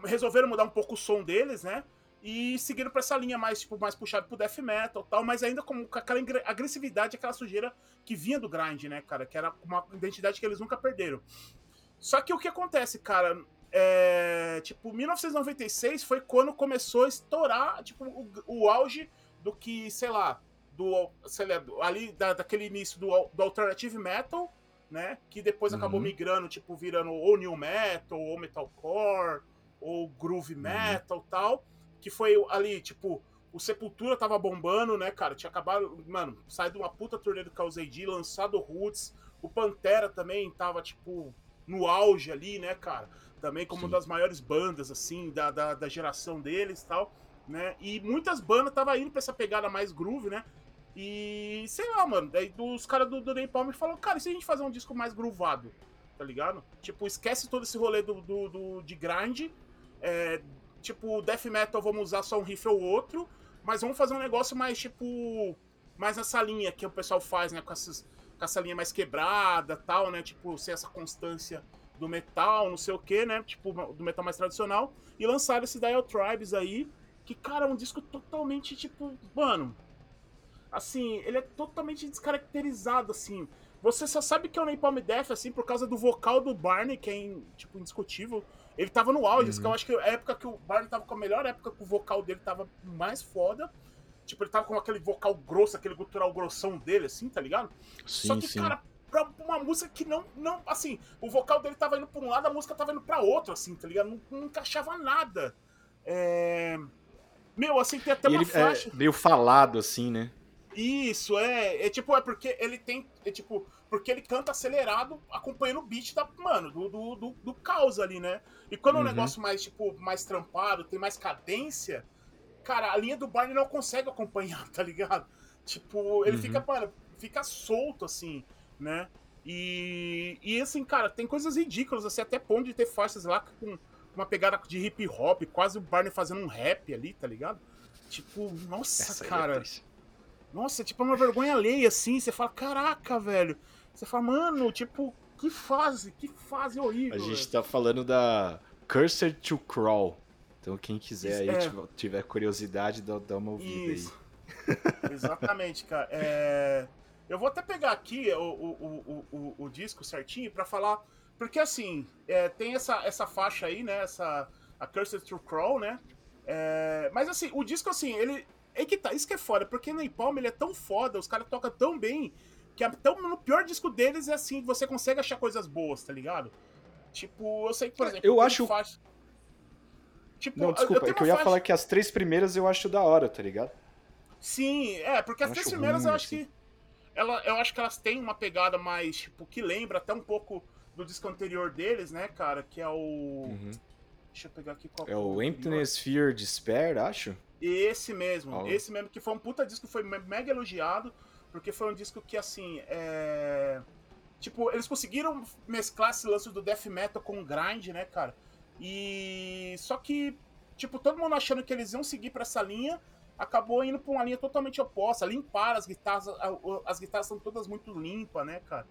resolveram mudar um pouco o som deles, né? E seguiram pra essa linha mais, tipo, mais puxado pro death metal tal, mas ainda com aquela agressividade, aquela sujeira que vinha do grind, né, cara? Que era uma identidade que eles nunca perderam. Só que o que acontece, cara, é, tipo, 1996 foi quando começou a estourar, tipo, o, o auge do que, sei lá, do, sei lá, ali da, daquele início do, do alternative metal, né? Que depois uhum. acabou migrando, tipo, virando ou new metal, ou metalcore, ou groove uhum. metal tal. Que foi ali, tipo, o Sepultura tava bombando, né, cara? Tinha acabado, mano, saído de uma puta turnê do Chaos AD, lançado Roots. O Pantera também tava, tipo, no auge ali, né, cara? Também como Sim. uma das maiores bandas, assim, da, da, da geração deles e tal, né? E muitas bandas estavam indo pra essa pegada mais groove, né? E sei lá, mano. Daí os caras do, do Napalm falaram, cara, e se a gente fazer um disco mais groovado? Tá ligado? Tipo, esquece todo esse rolê do, do, do de grind. É, tipo, death metal vamos usar só um riff ou outro. Mas vamos fazer um negócio mais, tipo. Mais nessa linha que o pessoal faz, né? Com, essas, com essa linha mais quebrada tal, né? Tipo, sem essa constância do metal, não sei o que, né? Tipo, do metal mais tradicional. E lançaram esse Dial Tribes aí, Que, cara, é um disco totalmente, tipo, mano. Assim, ele é totalmente descaracterizado, assim. Você só sabe que é o Napalm Death, assim, por causa do vocal do Barney, que é, tipo, indiscutível. Ele tava no auge, uhum. que eu acho que a época que o Barney tava com a melhor época que o vocal dele tava mais foda. Tipo, ele tava com aquele vocal grosso, aquele gutural grossão dele, assim, tá ligado? Sim, Só que, sim. cara, pra uma música que não, não. Assim, o vocal dele tava indo pra um lado, a música tava indo pra outro, assim, tá ligado? Não, não encaixava nada. É. Meu, assim, tem até e uma ele, é faixa. É meio falado, assim, né? Isso, é. É tipo, é porque ele tem. É tipo, porque ele canta acelerado, acompanhando o beat da, mano, do, do, do, do caos ali, né? E quando uhum. é um uhum. negócio mais, tipo, mais trampado, tem mais cadência, cara, a linha do Barney não consegue acompanhar, tá ligado? Tipo, ele uhum. fica, mano, fica solto, assim, né? E, e assim, cara, tem coisas ridículas, assim, até ponto de ter faixas lá com uma pegada de hip hop, quase o Barney fazendo um rap ali, tá ligado? Tipo, nossa, Essa é cara. É nossa, tipo, é uma vergonha alheia, assim. Você fala, caraca, velho. Você fala, mano, tipo, que fase, que fase horrível. A gente velho. tá falando da Cursed to Crawl. Então, quem quiser aí, é. tiver curiosidade, dá, dá uma ouvida Isso. aí. Exatamente, cara. É... Eu vou até pegar aqui o, o, o, o, o disco certinho para falar. Porque assim, é, tem essa, essa faixa aí, né? Essa. A Cursed to Crawl, né? É, mas assim, o disco, assim, ele. É que tá, isso que é foda, porque Napalm ele é tão foda, os caras tocam tão bem, que até no pior disco deles é assim, você consegue achar coisas boas, tá ligado? Tipo, eu sei que, por exemplo. Eu acho. Faixa... Tipo, Não, desculpa, eu é que eu ia faixa... falar que as três primeiras eu acho da hora, tá ligado? Sim, é, porque as eu três primeiras ruim, eu acho assim. que ela, eu acho que elas têm uma pegada mais, tipo, que lembra até um pouco do disco anterior deles, né, cara? Que é o. Uhum. Deixa eu pegar aqui qual É o Emptiness Fear Despair, acho. Esse mesmo, oh. esse mesmo, que foi um puta disco, foi mega elogiado, porque foi um disco que, assim, é. Tipo, eles conseguiram mesclar esse lance do death metal com grind, né, cara? E. Só que, tipo, todo mundo achando que eles iam seguir para essa linha, acabou indo pra uma linha totalmente oposta. Limpar as guitarras, as guitarras são todas muito limpas, né, cara?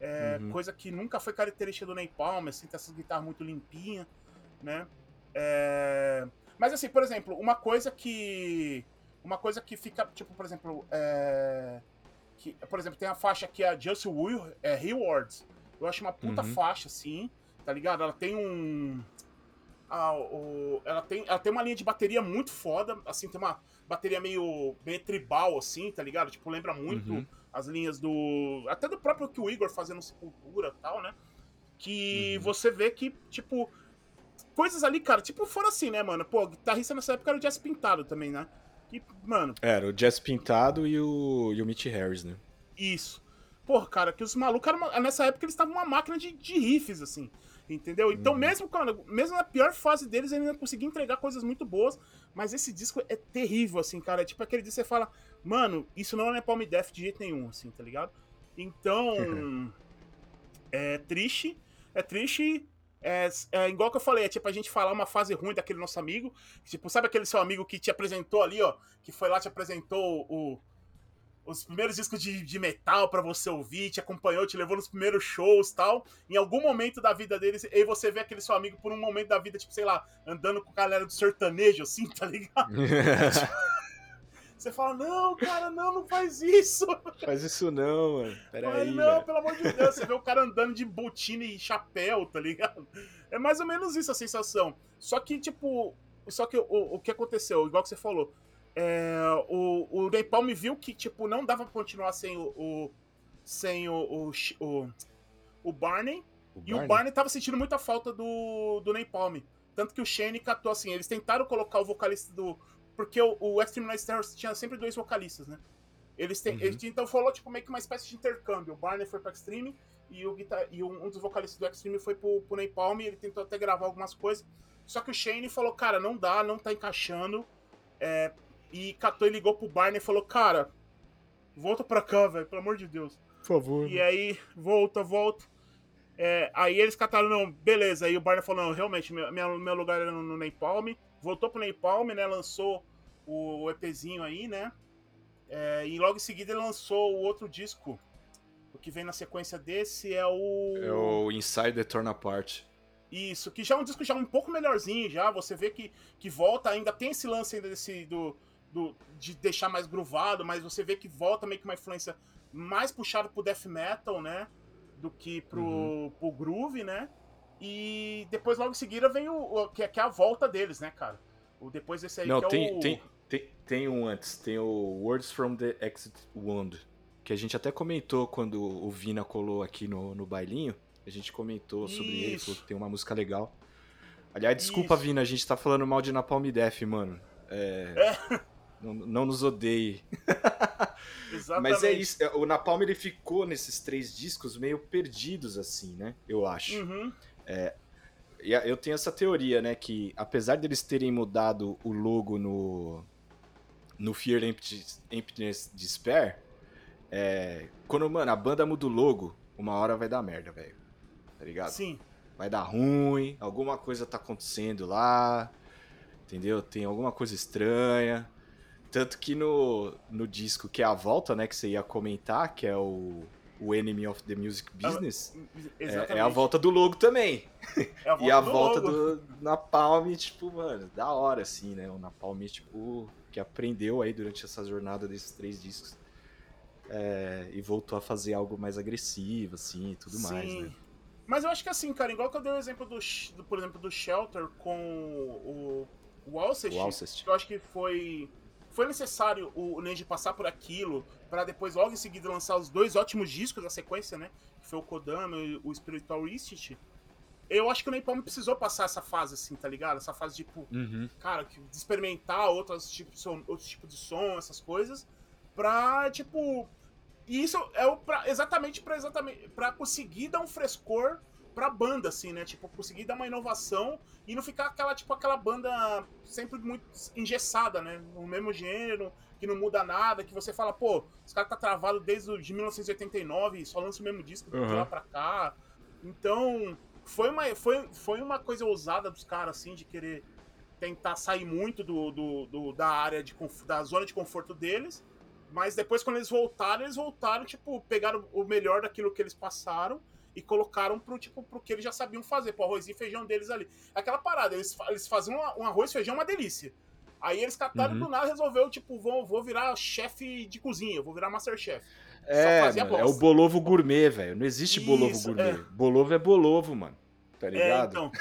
É, uhum. Coisa que nunca foi característica do Napalm, assim, ter essas guitarras muito limpinhas, né? É... Mas assim, por exemplo, uma coisa que. Uma coisa que fica, tipo, por exemplo. É... Que, por exemplo, tem a faixa que é a Just Will, é, Rewards. Eu acho uma puta uhum. faixa, assim, tá ligado? Ela tem um. Ah, o, ela, tem, ela tem uma linha de bateria muito foda, assim, tem uma bateria meio, meio tribal, assim, tá ligado? Tipo, lembra muito uhum. as linhas do. Até do próprio que o Igor fazendo Sepultura e tal, né? Que uhum. você vê que, tipo, coisas ali, cara, tipo, foram assim, né, mano? Pô, guitarrista nessa época era o Jazz Pintado também, né? Que, mano. Era o Jazz Pintado e o, e o Mitch Harris, né? Isso. Porra, cara, que os malucos, nessa época eles estavam uma máquina de, de riffs, assim. Entendeu? Então, uhum. mesmo, quando, mesmo na pior fase deles, ele ainda conseguiu entregar coisas muito boas. Mas esse disco é terrível, assim, cara. É tipo aquele disco que você fala, mano, isso não é Palm Death de jeito nenhum, assim, tá ligado? Então. é triste. É triste. É, é, igual que eu falei, é tipo a gente falar uma fase ruim daquele nosso amigo. Tipo, sabe aquele seu amigo que te apresentou ali, ó? Que foi lá, te apresentou o, os primeiros discos de, de metal para você ouvir, te acompanhou, te levou nos primeiros shows tal. Em algum momento da vida deles, e você vê aquele seu amigo por um momento da vida, tipo, sei lá, andando com a galera do sertanejo, assim, tá ligado? você fala, não, cara, não, não faz isso. Faz isso não, mano. Pera Mas aí, não, pelo amor de Deus, você vê o cara andando de botina e chapéu, tá ligado? É mais ou menos isso a sensação. Só que, tipo, só que o, o que aconteceu, igual que você falou, é, o, o Napalm viu que, tipo, não dava pra continuar sem o. o sem o, o, o, o Barney. O e Barney? o Barney tava sentindo muita falta do, do Napalm. Tanto que o Shane catou assim, eles tentaram colocar o vocalista do. Porque o, o Extreme Night Terrors tinha sempre dois vocalistas, né? Eles, tem, uhum. eles então falou tipo meio que uma espécie de intercâmbio. O Barney foi pro Extreme e, o guitar, e um, um dos vocalistas do Extreme foi pro, pro Napalm. Ele tentou até gravar algumas coisas. Só que o Shane falou, cara, não dá, não tá encaixando. É, e catou e ligou pro Barney e falou: Cara, volta pra cá, velho, pelo amor de Deus. Por favor. E aí, volta, volta. É, aí eles cataram, não, beleza. Aí o Barney falou: Não, realmente, meu, meu lugar era no, no Napalm. Voltou pro Napalm, né? Lançou o, o EPzinho aí, né? É, e logo em seguida ele lançou o outro disco. O que vem na sequência desse é o. É o Inside the Torn Apart. Isso, que já é um disco já um pouco melhorzinho, já. Você vê que, que volta, ainda tem esse lance ainda desse. Do, do, de deixar mais groovado, mas você vê que volta meio que uma influência mais puxada pro death metal, né? Do que pro, uhum. pro groove, né? E depois, logo em seguida, vem o. o que, é, que, é a volta deles, né, cara? O, depois desse aí Não, que tem, é o. Tem, tem, tem um antes, tem o Words from the Exit Wound. Que a gente até comentou quando o Vina colou aqui no, no bailinho. A gente comentou sobre Isso. ele, falou que tem uma música legal. Aliás, desculpa, Isso. Vina, a gente tá falando mal de Napalm Death, mano. É. é. Não, não, nos odeie. Exatamente. Mas é isso. É, o Napalm ele ficou nesses três discos meio perdidos, assim, né? Eu acho. Uhum. É, eu tenho essa teoria, né? Que apesar deles terem mudado o logo no, no Fear Emptiness Despair, é, quando, mano, a banda muda o logo, uma hora vai dar merda, velho tá ligado? Sim. Vai dar ruim, alguma coisa tá acontecendo lá, entendeu? Tem alguma coisa estranha. Tanto que no, no disco que é a volta, né, que você ia comentar, que é o, o Enemy of the Music ah, Business, é, é, a volta do logo também. É a volta e a do volta logo. do Napalm, tipo, mano, da hora, assim, né? O Napalm, tipo, que aprendeu aí durante essa jornada desses três discos. É, e voltou a fazer algo mais agressivo, assim, e tudo Sim. mais, né? Mas eu acho que assim, cara, igual que eu dei o exemplo do, do por exemplo, do Shelter com o, o Alcest. eu acho que foi foi necessário o Neji passar por aquilo para depois logo em seguida lançar os dois ótimos discos da sequência, né? Que foi o Kodama e o Spiritual Institute. Eu acho que o Napalm precisou passar essa fase, assim, tá ligado? Essa fase, tipo, uhum. cara, de experimentar outros tipos, outros tipos de som, essas coisas, pra, tipo, e isso é o pra, exatamente para exatamente para conseguir dar um frescor pra banda, assim, né? Tipo, conseguir dar uma inovação e não ficar aquela, tipo, aquela banda sempre muito engessada, né? No mesmo gênero, que não muda nada, que você fala, pô, os caras tá travado desde de 1989 e só lança o mesmo disco uhum. de lá pra cá. Então, foi uma, foi, foi uma coisa ousada dos caras, assim, de querer tentar sair muito do, do, do da área de da zona de conforto deles mas depois, quando eles voltaram, eles voltaram, tipo, pegaram o melhor daquilo que eles passaram e colocaram pro, tipo, pro que eles já sabiam fazer, pro arroz e feijão deles ali. Aquela parada, eles, eles faziam um arroz e feijão uma delícia. Aí eles cataram uhum. do nada resolveu, tipo, vou, vou virar chefe de cozinha, vou virar masterchef. É, mano, é o bolovo gourmet, velho. Não existe Isso, bolovo gourmet. É. Bolovo é bolovo, mano tá é, ligado? É, então.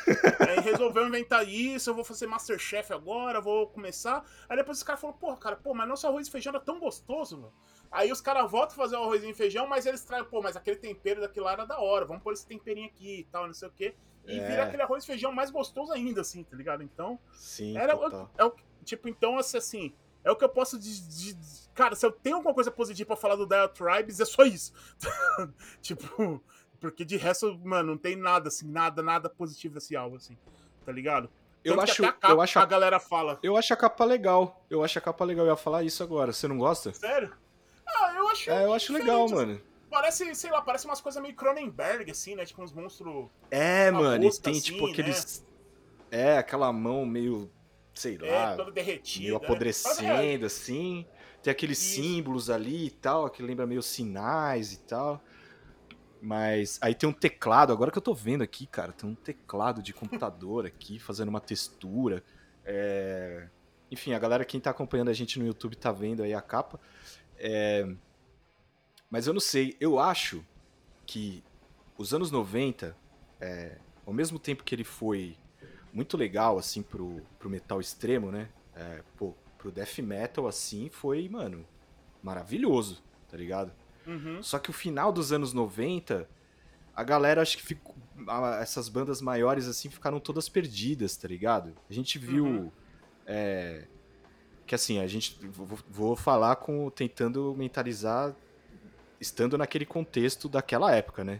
aí resolveu inventar isso, eu vou fazer Masterchef agora, vou começar. Aí depois os caras falaram, porra, cara, pô, mas nosso arroz e feijão era tão gostoso, mano. Aí os caras voltam a fazer o arroz e feijão, mas eles traem, pô, mas aquele tempero daquilo lá era da hora, vamos pôr esse temperinho aqui e tal, não sei o quê. E é. vira aquele arroz e feijão mais gostoso ainda, assim, tá ligado? Então. Sim, era o, é o, Tipo, então, assim, é o que eu posso de, Cara, se eu tenho alguma coisa positiva pra falar do Dire Tribes, é só isso. tipo, porque de resto, mano, não tem nada, assim, nada, nada positivo desse álbum, assim. Tá ligado? Eu acho, a capa, eu acho a, a, galera fala. Eu acho a capa legal. Eu acho a capa legal. Eu ia falar isso agora. Você não gosta? Sério? Eu acho. É, eu acho legal, mano. Parece, sei lá, parece umas coisas meio Cronenberg, assim, né? Tipo uns monstros. É, mano, e tem tipo, assim, tipo aqueles. Né? É, aquela mão meio. Sei é, lá. Toda derretida. Meio apodrecendo, é. assim. Tem aqueles isso. símbolos ali e tal, que lembra meio sinais e tal. Mas aí tem um teclado, agora que eu tô vendo aqui, cara, tem um teclado de computador aqui, fazendo uma textura. É... Enfim, a galera, quem tá acompanhando a gente no YouTube tá vendo aí a capa. É... Mas eu não sei, eu acho que os anos 90, é... ao mesmo tempo que ele foi muito legal, assim, pro, pro metal extremo, né? É, pô, pro death metal, assim, foi, mano, maravilhoso, tá ligado? Uhum. Só que o final dos anos 90, a galera acho que ficou. Essas bandas maiores assim ficaram todas perdidas, tá ligado? A gente viu. Uhum. É, que assim, a gente. Vou, vou falar com. tentando mentalizar. Estando naquele contexto daquela época, né?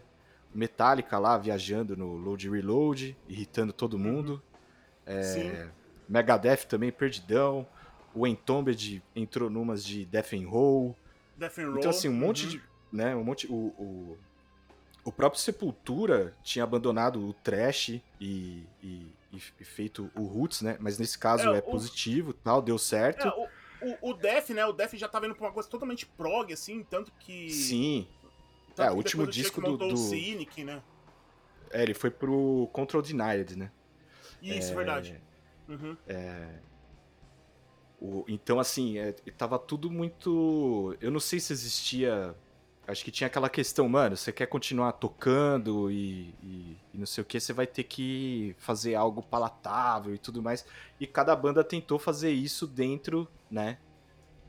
Metallica lá viajando no Load Reload, irritando todo uhum. mundo. É, Megadeth também, perdidão. O Entombed entrou numas de Death and Roll. Death and Roll. Então, assim, um monte uhum. de. Né, um monte. O, o, o, próprio Sepultura tinha abandonado o trash e, e, e, feito o Roots, né? Mas nesse caso é, é o... positivo tal, deu certo. É, o, o, o Def, né? O Def já tá vendo pra uma coisa totalmente prog, assim, tanto que. Sim. Tanto é, o último disco do. do... O Cynic, né? É, ele foi pro Control Denied, né? Isso, É, verdade. Uhum. O- então, assim, é, tava tudo muito. Eu não sei se existia. Acho que tinha aquela questão, mano, você quer continuar tocando e, e- e não sei o que, você vai ter que fazer algo palatável e tudo mais. E cada banda tentou fazer isso dentro, né,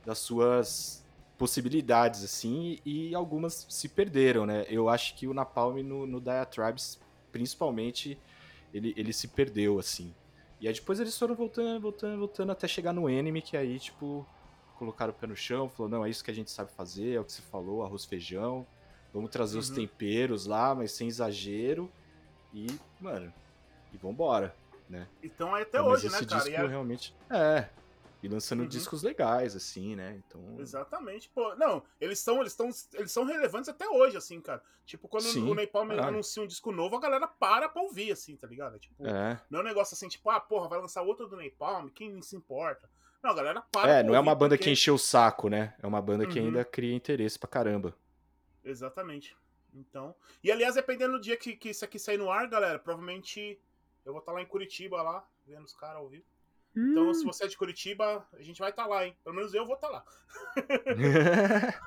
das suas possibilidades, assim, e algumas se perderam, né? Eu acho que o Napalm no, no Diatribes, principalmente, ele, ele se perdeu, assim. E aí depois eles foram voltando, voltando, voltando até chegar no Enemy, que aí, tipo, colocaram o pé no chão, falou, não, é isso que a gente sabe fazer, é o que você falou, arroz, feijão, vamos trazer os Uhum. temperos lá, mas sem exagero, e, mano, e vambora, né? Então é até Mas hoje, né, cara? disco é- realmente, é, e lançando Uhum. discos legais, assim, né, então... Exatamente, pô. Não, eles são, eles estão, eles são relevantes até hoje, assim, cara. Tipo, quando Sim, o Napalm caralho. anuncia um disco novo, a galera para pra ouvir, assim, tá ligado? É, Tipo, É, não é um negócio assim, tipo, ah, porra, vai lançar outro do Napalm, quem se importa? Não, a galera para é não é uma banda porque- que encheu o saco, né, é uma banda que Uhum. ainda cria interesse pra caramba. Exatamente. Então. E aliás, dependendo do dia que, que isso aqui sair no ar, galera, provavelmente eu vou estar lá em Curitiba, lá, vendo os caras ao vivo. Então, se você é de Curitiba, a gente vai estar lá, hein? Pelo menos eu vou estar lá.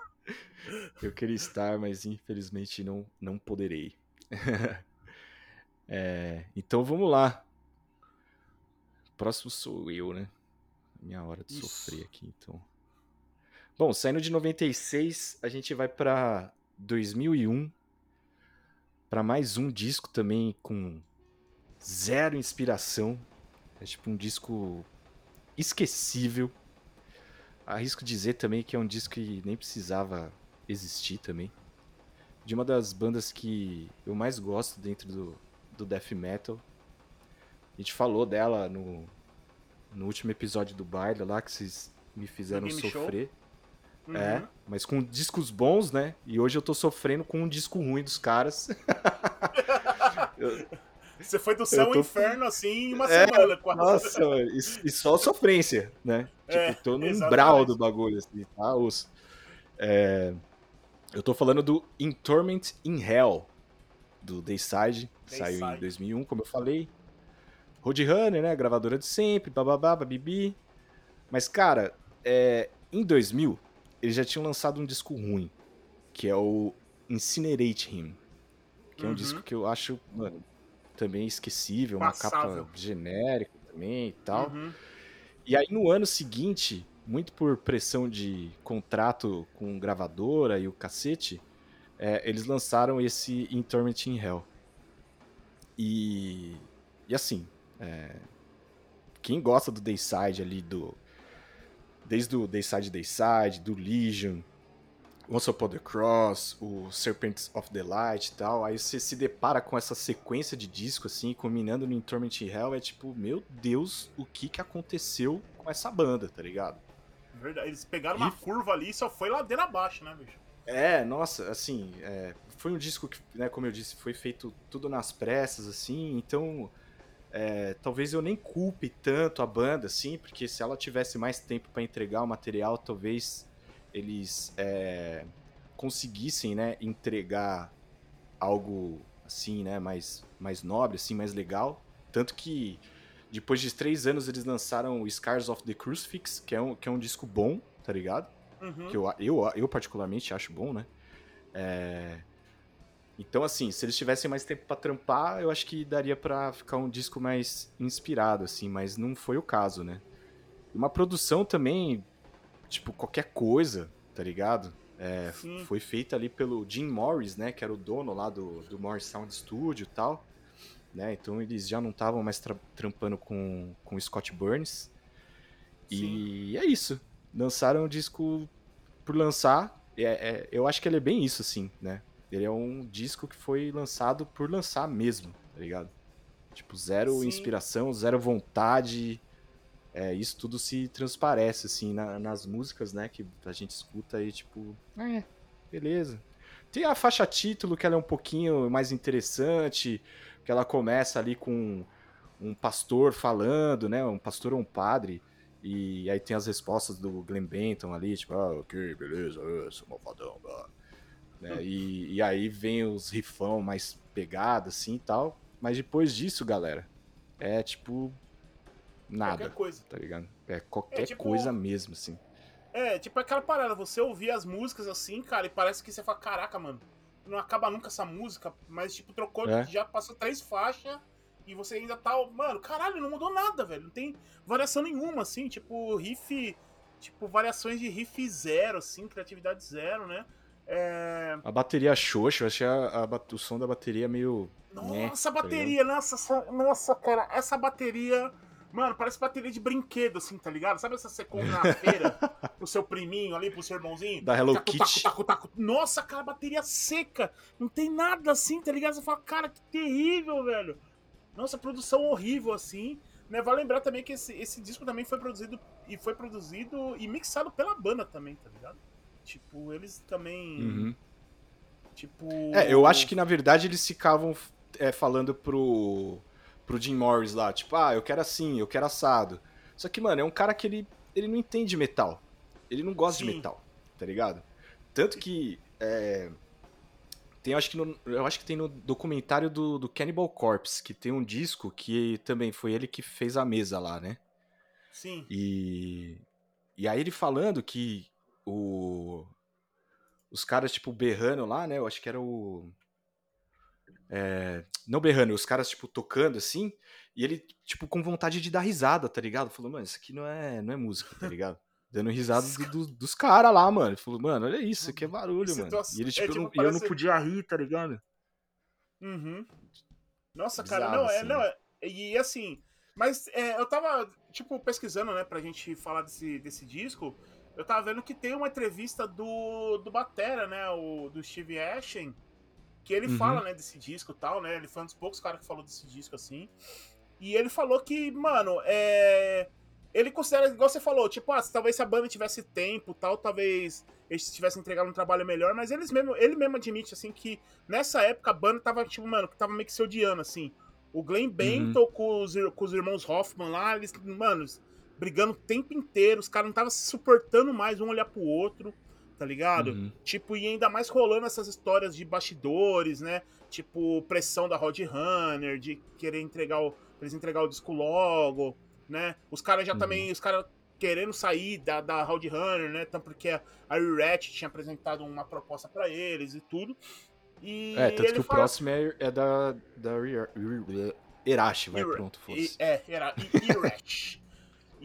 eu queria estar, mas infelizmente não, não poderei. É, então vamos lá. Próximo sou eu, né? Minha hora de Isso. sofrer aqui, então. Bom, saindo de 96, a gente vai pra 2001 pra mais um disco também com zero inspiração. É tipo um disco esquecível. Arrisco dizer também que é um disco que nem precisava existir também. De uma das bandas que eu mais gosto dentro do, do death metal. A gente falou dela no, no último episódio do baile lá, que vocês me fizeram sofrer. Uhum. É, mas com discos bons, né? E hoje eu tô sofrendo com um disco ruim dos caras. Eu- Você foi do céu Eu ao tô- inferno, assim, em uma É, semana, quase. Nossa, e, e só sofrência, né? É, tipo, tô no exatamente. umbral do bagulho, assim, tá? É, eu tô falando do In Torment in Hell, do Dayside, que saiu em Dayside. 2001, como eu falei. Roadrunner, né? Gravadora de sempre, bababá, babibi. Mas, cara, é, em 2000, eles já tinham lançado um disco ruim, que é o Incinerate Him. Que é um Uhum. disco que eu acho, mano, também esquecível, uma Passável. capa genérica também e tal. Uhum. E aí no ano seguinte, muito por pressão de contrato com gravadora e o cacete, é, eles lançaram esse In Torment in Hell. E, e assim, é, quem gosta do Dayside ali, do desde o Dayside Dayside, do Legion, Once Upon the Cross, o Serpents of the Light e tal, aí você se depara com essa sequência de disco assim, combinando no In Torment Hell, é tipo, meu Deus, o que que aconteceu com essa banda, tá ligado? Verdade. Eles pegaram uma E- curva ali e só foi ladeira abaixo, né, bicho? É, nossa, assim, é, foi um disco que, né, como eu disse, foi feito tudo nas pressas, assim, então é, talvez eu nem culpe tanto a banda, assim, porque se ela tivesse mais tempo pra entregar o material, talvez eles é, conseguissem, né, entregar algo assim, né, mais, mais nobre, assim, mais legal. Tanto que depois de três anos eles lançaram o Scars of the Crucifix, que é um, que é um disco bom, tá ligado? Uhum. que eu, eu, eu particularmente acho bom, né? É, Então, assim, se eles tivessem mais tempo pra trampar, eu acho que daria pra ficar um disco mais inspirado, assim, mas não foi o caso, né? Uma produção também, tipo, qualquer coisa, tá ligado? É, foi feita ali pelo Jim Morris, né? Que era o dono lá do, do Morris Sound Studio e tal. Né? Então eles já não estavam mais tra- trampando com, com o Scott Burns. E é isso. Lançaram o disco por lançar. É, é- eu acho que ele é bem isso, assim, né? Ele é um disco que foi lançado por lançar mesmo, tá ligado? Tipo, zero Sim. inspiração, zero vontade. É, isso tudo se transparece, assim, na- nas músicas, né? Que a gente escuta aí, tipo, é, beleza. Tem a faixa título, que ela é um pouquinho mais interessante, que ela começa ali com um pastor falando, né? Um pastor ou um padre. E aí tem as respostas do Glenn Benton ali, tipo, ah, ok, beleza, eu sou malvadão. blá. Né? E, e aí vem os rifão mais pegados assim e tal. Mas depois disso, galera, é tipo. Nada. Qualquer coisa. Tá ligado? É qualquer É, tipo- coisa mesmo, assim. É, tipo aquela parada, você ouvir as músicas assim, cara, e parece que você fala, caraca, mano, não acaba nunca essa música, mas tipo, trocou, É. já passou três faixas e você ainda tá, mano, caralho, não mudou nada, velho. Não tem variação nenhuma, assim, tipo, riff, tipo, variações de riff zero, assim, criatividade zero, né? É... A bateria xoxa, eu achei a, a o som da bateria meio. né, Nossa, tá bateria, nossa, essa- nossa, cara, essa bateria. Mano, parece bateria de brinquedo, assim, tá ligado? Sabe essa compra na feira, pro seu priminho ali, pro seu irmãozinho? Da Hello Taco, Kitty. taco, taco, taco. Nossa, cara, bateria seca. Não tem nada assim, tá ligado? Você fala, cara, que terrível, velho. Nossa, produção horrível, assim. Né? Vale lembrar também que esse, esse disco também foi produzido e foi produzido e mixado pela banda também, tá ligado? Tipo, eles também. Uhum. Tipo. É, eu acho que na verdade eles ficavam é, falando pro, pro Jim Morris lá, tipo, ah, eu quero assim, eu quero assado. Só que, mano, é um cara que ele, ele não entende metal. Ele não gosta de Sim. metal, tá ligado? Tanto que. é, tem, eu acho que no, eu acho que tem no documentário do, do Cannibal Corpse, que tem um disco que também foi ele que fez a mesa lá, né? Sim. E, e aí ele falando que o, os caras, tipo, berrando lá, né? Eu acho que era o. é, não berrando, os caras, tipo, tocando assim, e ele, tipo, com vontade de dar risada, tá ligado? Falou, mano, isso aqui não é, não é música, tá ligado? Dando risada do- do- dos caras lá, mano. Ele falou, mano, olha isso, isso aqui é barulho, mano. Situação- E ele, é, tipo, eu, tipo, não, e eu não parece- podia rir, tá ligado? Uhum. Nossa, cara, Bizarro, não, é, assim. não, é, e assim, mas é, eu tava, tipo, pesquisando, né, pra gente falar desse, desse disco, eu tava vendo que tem uma entrevista do, do Batera, né, o, do Steve Ashen, que ele Uhum. fala, né, desse disco e tal, né, ele foi um dos poucos caras que falou desse disco, assim, e ele falou que, mano, é... Ele considera, igual você falou, tipo, ah, talvez se a banda tivesse tempo tal, talvez eles tivessem entregado um trabalho melhor, mas eles mesmo, ele mesmo admite, assim, que nessa época a banda tava, tipo, mano, que tava meio que se odiando, assim. O Glenn Benton com, os, com os irmãos Hoffman lá, eles, mano, brigando o tempo inteiro, os caras não estavam se suportando mais, um olhar pro outro, tá ligado? Uhum. Tipo, e ainda mais rolando essas histórias de bastidores, né? Tipo, pressão da Rod Runner, de querer entregar o. eles entregar o disco logo, né? Os caras já Uhum. também. Os caras querendo sair da, da Rod Runner, né? Tanto porque a Rat tinha apresentado uma proposta pra eles e tudo. E É, tanto que o fala- próximo é, é da, da Erashi, vai, pronto, E- foda-se. é, era Irash.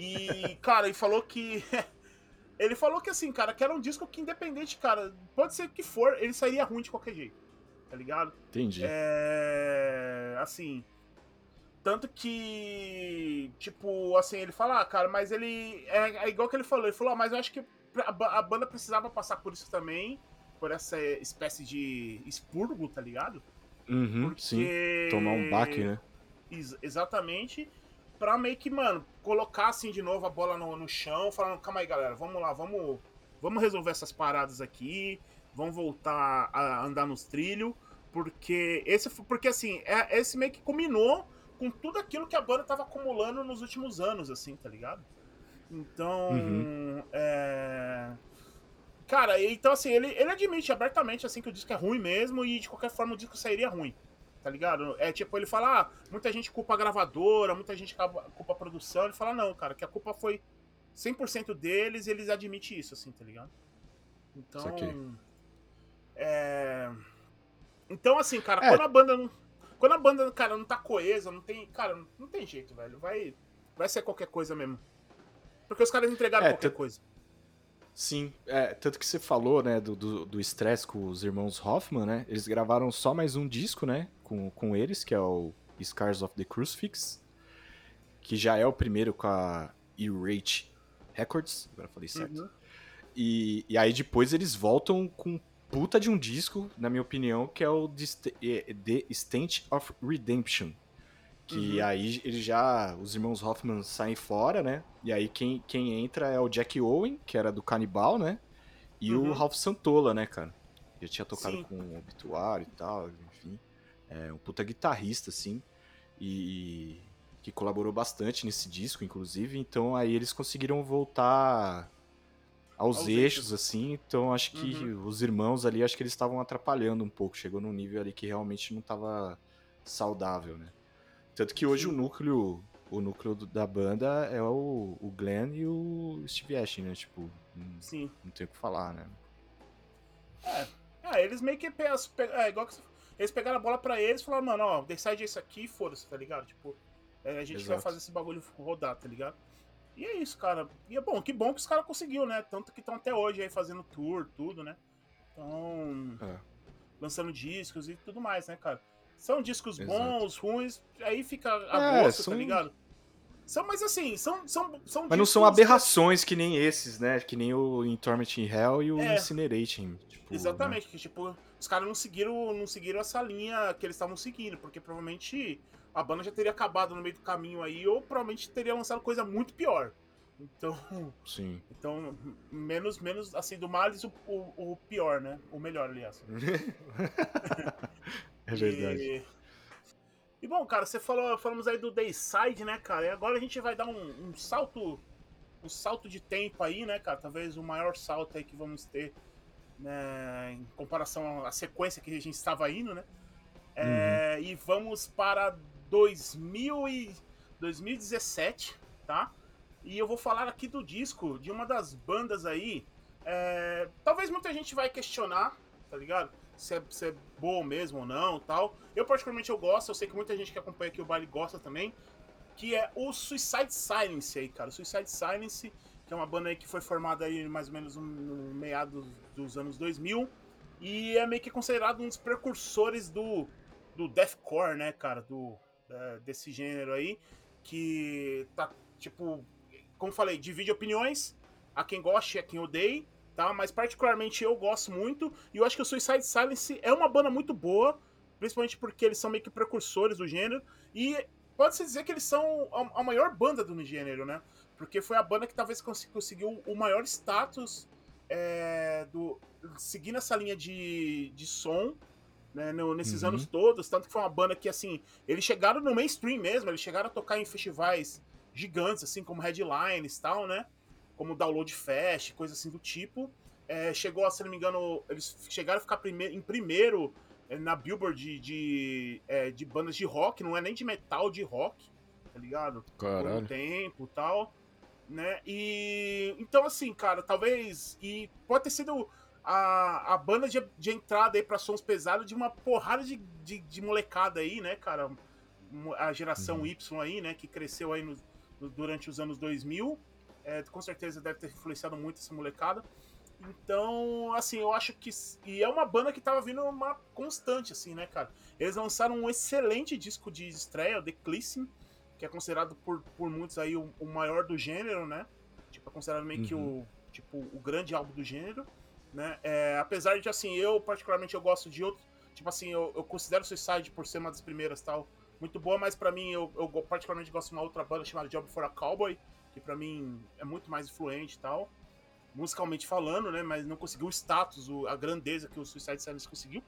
e, cara, ele falou que. ele falou que assim, cara, que era um disco que, independente, cara, pode ser que for, ele sairia ruim de qualquer jeito. Tá ligado? Entendi. É. Assim. Tanto que. Tipo, assim, ele fala, ah, cara, mas ele. É, é igual que ele falou. Ele falou, ah, mas eu acho que a, a banda precisava passar por isso também. Por essa espécie de expurgo, tá ligado? Uhum, sim. Porque- Tomar um baque, né? Ex- exatamente. Pra meio que, mano, colocar assim de novo a bola no, no chão, falando, calma aí, galera, vamos lá, vamos, vamos resolver essas paradas aqui, vamos voltar a andar nos trilhos, porque esse porque assim, é, esse meio que culminou com tudo aquilo que a banda tava acumulando nos últimos anos, assim, tá ligado? Então, Uhum. é... Cara, então assim, ele, ele admite abertamente assim que o disco é ruim mesmo e de qualquer forma o disco sairia ruim. Tá ligado? É tipo, ele fala, ah, muita gente culpa a gravadora, muita gente culpa a produção. Ele fala, não, cara, que a culpa foi 100% deles e eles admitem isso, assim, tá ligado? Então. É. Então, assim, cara, É. quando a banda não. Quando a banda, cara, não tá coesa, não tem. Cara, não tem jeito, velho. Vai, vai ser qualquer coisa mesmo. Porque os caras entregaram É, qualquer coisa. Sim, é, tanto que você falou, né, do do do estresse com os irmãos Hoffman, né? Eles gravaram só mais um disco, né, com, com eles, que é o Scars of the Crucifix, que já é o primeiro com a E-Rate Records, agora falei certo. Uhum. E, e aí depois eles voltam com puta de um disco, na minha opinião, que é o The St- eh, The State of Redemption. Que Uhum. aí eles já. Os irmãos Hoffman saem fora, né? E aí quem, quem entra é o Jack Owen, que era do Canibal, né? E Uhum. o Ralph Santola, né, cara? Já tinha tocado Sim. com o Obituário e tal. É um puta guitarrista, assim. E que colaborou bastante nesse disco, inclusive. Então aí eles conseguiram voltar aos, Aos eixos, eixos. assim. Então acho que Uhum. os irmãos ali, acho que eles estavam atrapalhando um pouco. Chegou num nível ali que realmente não tava saudável, né? Tanto que hoje Sim. o núcleo, o núcleo da banda é o, o Glenn e o Steve Ash, né? Tipo, não, Sim. não tem o que falar, né? É, eles meio que pe- pe- é, igual que você- eles pegaram a bola pra eles e falaram, mano, ó, decide isso aqui e foda-se, tá ligado? Tipo, é, a gente vai Exato. fazer esse bagulho rodar, tá ligado? E é isso, cara. E é bom, que bom que os caras conseguiu, né? Tanto que estão até hoje aí fazendo tour, tudo, né? Então, É. lançando discos e tudo mais, né, cara? São discos Exato. bons, ruins, aí fica a É, gosto, são- tá ligado? São, mas assim, são, são, são Mas não são aberrações que nem esses, né? Que nem o Torment in Hell e o É. Incinerating. Tipo, Exatamente, que tipo, os caras não seguiram, não seguiram essa linha que eles estavam seguindo, porque provavelmente a banda já teria acabado no meio do caminho aí, ou provavelmente teria lançado coisa muito pior. Então? Sim. então menos, menos assim, do males o, o, o pior, né? O melhor, aliás. é verdade. E, e bom, cara, você falou, falamos aí do Dayside, né, cara? E agora a gente vai dar um, um salto, um salto de tempo aí, né, cara? Talvez o maior salto aí que vamos ter, né, em comparação à sequência que a gente estava indo, né? É, E vamos para 2000 e 2017, tá? E eu vou falar aqui do disco de uma das bandas aí. é, talvez muita gente vai questionar, tá ligado? Se é, se é boa mesmo ou não tal. Eu, particularmente, eu gosto. Eu sei que muita gente que acompanha aqui o baile gosta também. Que é o Suicide Silence aí, cara. O Suicide Silence, que é uma banda aí que foi formada aí mais ou menos no meados dos anos 2000. E é meio que considerado um dos precursores do, do deathcore, né, cara? Do, é, desse gênero aí. Que tá, tipo, como falei, divide opiniões. A quem goste e a quem odeie, tá? Mas particularmente eu gosto muito. E eu acho que o Suicide Silence é uma banda muito boa. Principalmente porque eles são meio que precursores do gênero. E pode-se dizer que eles são a, a maior banda do gênero, né? Porque foi a banda que talvez cons- conseguiu o maior status é, do, seguindo essa linha de, de som né, no- nesses Uhum. anos todos. Tanto que foi uma banda que, assim, eles chegaram no mainstream mesmo, eles chegaram a tocar em festivais gigantes, assim, como Headlines e tal, né? Como Download Fest, coisa assim do tipo. É, chegou a, se não me engano, eles chegaram a ficar prime em primeiro é, na Billboard de, de, é, de bandas de rock, não é nem de metal, de rock, tá ligado? por um Caralho. tempo e tal, né? E então assim, cara, talvez e pode ter sido a, a banda de, de entrada aí para sons pesados de uma porrada de, de, de molecada aí, né, cara? A geração Uhum. Y aí, né, que cresceu aí no- no- durante os anos 2000, é, com certeza deve ter influenciado muito essa molecada. Então, assim, eu acho que. E é uma banda que tava vindo uma constante, assim, né, cara? Eles lançaram um excelente disco de estreia, o The Clissing, que é considerado por, por muitos aí o, o maior do gênero, né? Tipo, é considerado meio que o, tipo, o grande álbum do gênero, né? É, apesar de, assim, eu particularmente eu gosto de outro... Tipo assim, eu, eu considero Suicide por ser uma das primeiras tal, muito boa, mas pra mim eu, eu particularmente gosto de uma outra banda chamada Job for a Cowboy, que pra mim é muito mais influente e tal, musicalmente falando, né? Mas não conseguiu o status, o- a grandeza que o Suicide Silence conseguiu.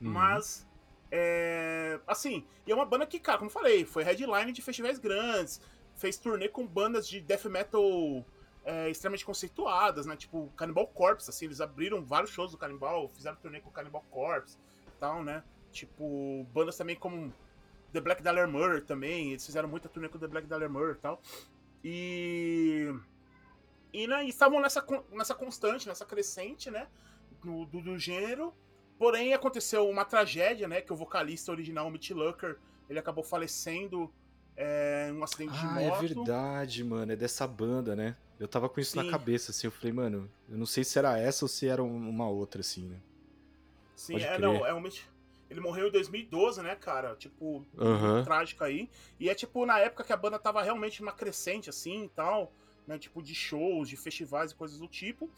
Uhum. Mas, é, assim, e é uma banda que, cara, como falei, foi headline de festivais grandes, fez turnê com bandas de death metal é, extremamente conceituadas, né? Tipo, Cannibal Corpse, assim, eles abriram vários shows do Cannibal, fizeram turnê com o Cannibal Corpse tal, né? Tipo, bandas também como The Black Dahlia Murder também, eles fizeram muita turnê com The Black Dahlia Murder e tal. E... E, né, e estavam nessa, nessa constante, nessa crescente, né? Do, do, do gênero. Porém, aconteceu uma tragédia, né? Que o vocalista original, o Mitch Lucker, ele acabou falecendo é, em um acidente de Ah, é moto. verdade, mano. É dessa banda, né? Eu tava com isso Sim. na cabeça, assim. Eu falei, mano, eu não sei se era essa ou se era um- uma outra, assim, né? Sim, Pode é, crer. não, é um Ele morreu em 2012, né, cara? Tipo, Aham. trágico aí. E é tipo na época que a banda tava realmente numa crescente, assim e tal, né? Tipo, de shows, de festivais e coisas do tipo.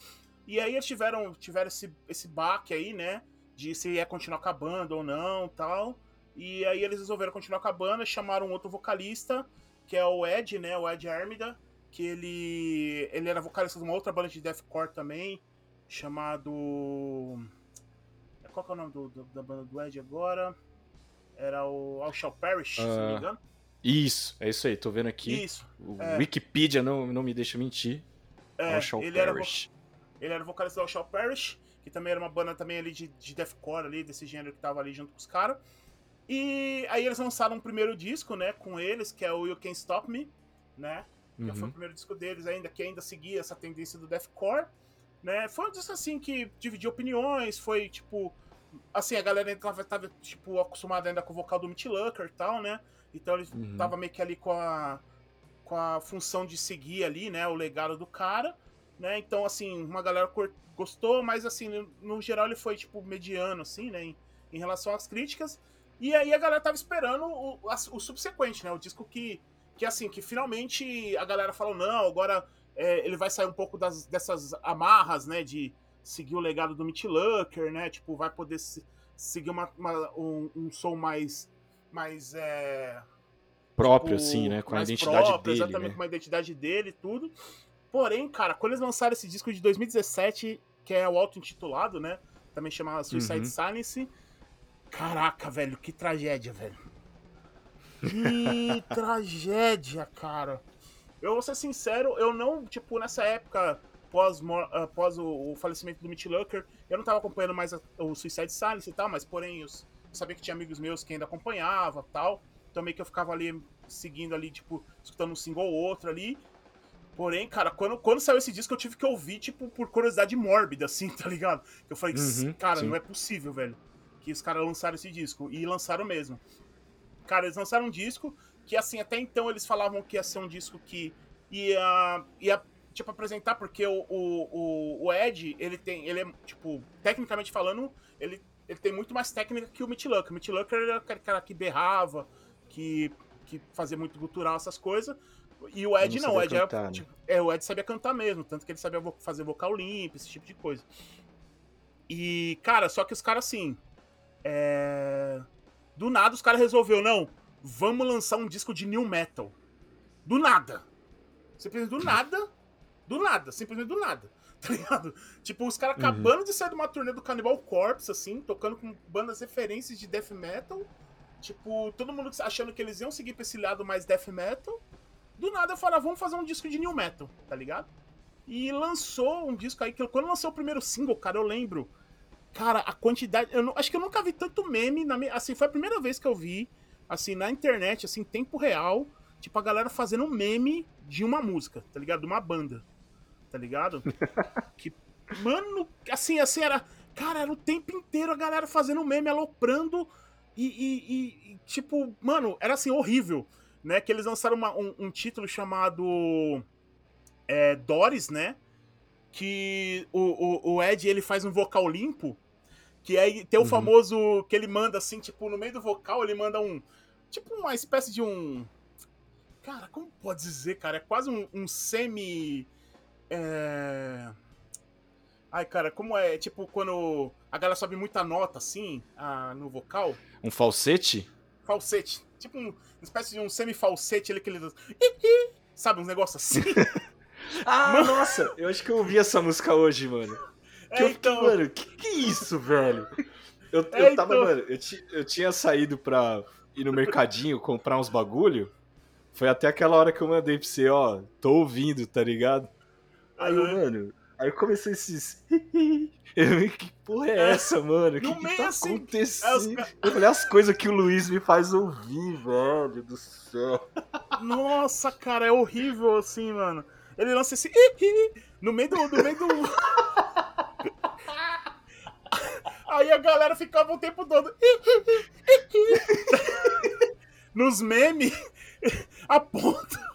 E aí eles tiveram, tiveram esse, esse baque aí, né? De se ia continuar com a banda ou não tal. E aí eles resolveram continuar com a banda, chamaram um outro vocalista, que é o Ed, né? O Ed Armida, que ele. ele era vocalista de uma outra banda de deathcore também, chamado. Qual que é o nome do- do- da banda do Ed agora? Era o All Shall Perish, se não me Ah, engano. Isso, é isso aí. Tô vendo aqui. Isso. O é. Wikipedia não, não me deixa mentir. É, ele era, ele era vocalista do Shall Parish, que também era uma banda também ali de, de deathcore ali, desse gênero que tava ali junto com os caras. E aí eles lançaram um primeiro disco, né, com eles, que é o You Can't Stop Me, né? Que foi o Uhum. primeiro disco deles ainda, que ainda seguia essa tendência do deathcore, né? Foi um disco assim que dividiu opiniões, foi tipo assim, a galera tava, tava, tipo acostumada ainda com o vocal do Mitch Lucker e tal, né? Então ele Uhum. tava meio que ali com a com a função de seguir ali, né, o legado do cara, né? Então assim, uma galera cur- gostou, mas assim, no, geral ele foi tipo mediano assim, né, em, em relação às críticas. E aí a galera tava esperando o, o subsequente, né? O disco que que assim, que finalmente a galera falou, não, agora é, ele vai sair um pouco das, dessas amarras, né, de seguir o legado do Mitch Lucker, né, tipo, vai poder se- seguir uma, uma- um, um som mais, mais é, Próprio, tipo, assim, né? Com a identidade próprio, dele, Exatamente, né? com a identidade dele e tudo. Porém, cara, quando eles lançaram esse disco de 2017, que é o auto-intitulado, né, também chamava Suicide Uhum. Silence, caraca, velho, que tragédia, velho. Que tragédia, cara. Eu vou ser sincero, eu não, tipo, nessa época, pós, ah, pós o, o falecimento do Mitch Lucker, eu não tava acompanhando mais a- o Suicide Silence e tal, mas porém eu, eu sabia que tinha amigos meus que ainda acompanhava tal. Então meio que eu ficava ali seguindo ali, tipo, escutando um single ou outro ali. Porém, cara, quando, quando saiu esse disco eu tive que ouvir, tipo, por curiosidade mórbida, assim, tá ligado? Eu falei, Uhum, cara, sim. não é possível, velho, que os caras lançaram esse disco. E lançaram mesmo. Cara, eles lançaram um disco que, assim, até então eles falavam que ia ser um disco que ia, ia tipo, apresentar, porque o, o, o, Ed, ele tem, ele é, tipo, tecnicamente falando, ele, ele tem muito mais técnica que o Mitch Lucker. O Mitch Lucker era aquele cara que berrava, que, que fazia muito gutural, essas coisas. E o Ed Não não, o Ed era, cantar, né? tipo, é, o Ed sabia cantar mesmo, tanto que ele sabia vo- fazer vocal limpo, esse tipo de coisa. E, cara, só que os caras, assim, é... Do nada os caras resolveu não, vamos lançar um disco de new metal. Do nada. Simplesmente do nada. Do nada, simplesmente do nada. Tá ligado? Tipo, os caras Uhum. acabando de sair de uma turnê do Cannibal Corpse, assim, tocando com bandas referências de death metal. Tipo, todo mundo achando que eles iam seguir pra esse lado mais death metal. Do nada eu falei, ah, vamos fazer um disco de new metal, tá ligado? E lançou um disco aí, que quando lançou o primeiro single, cara, eu lembro. Cara, a quantidade. Eu não- acho que eu nunca vi tanto meme. Na, assim, foi a primeira vez que eu vi, assim, na internet, assim, em tempo real, tipo, a galera fazendo um meme de uma música, tá ligado? De uma banda. Tá ligado? que, mano, assim, assim, era. Cara, era o tempo inteiro a galera fazendo meme, aloprando. E- e- e, tipo, mano, era assim, horrível. Né? Que eles lançaram uma- um, um título chamado. É, Doris, né? que o, o, o Ed ele faz um vocal limpo, que aí tem o Uhum. famoso que ele manda assim, tipo, no meio do vocal ele manda um. Tipo uma espécie de um. Cara, como pode dizer, cara? É quase um, um semi. É... Ai, cara, como é? Tipo, quando a galera sobe muita nota assim ah, no vocal. Um falsete? Falsete. Tipo um- uma espécie de um semi-falsete ali que ele. Sabe, uns negócios assim. Ah, nossa! Eu acho que eu ouvi essa música hoje, mano. Que É, eu fiquei, então. mano, que que é isso, velho? Eu, É, eu tava, então. mano, eu, ti- eu tinha saído pra ir no mercadinho comprar uns bagulho. Foi até aquela hora que eu mandei pra você, ó, tô ouvindo, tá ligado? Aí eu, Aham. mano, aí começou esses. Eu, que porra é essa, mano? O que, que tá assim, acontecendo? é, os Eu falei as coisas que o Luiz me faz ouvir, velho do céu. Nossa, cara, é horrível assim, mano. Ele lança esse no meio do. No meio do... Aí a galera ficava o tempo todo. Nos memes, a ponta.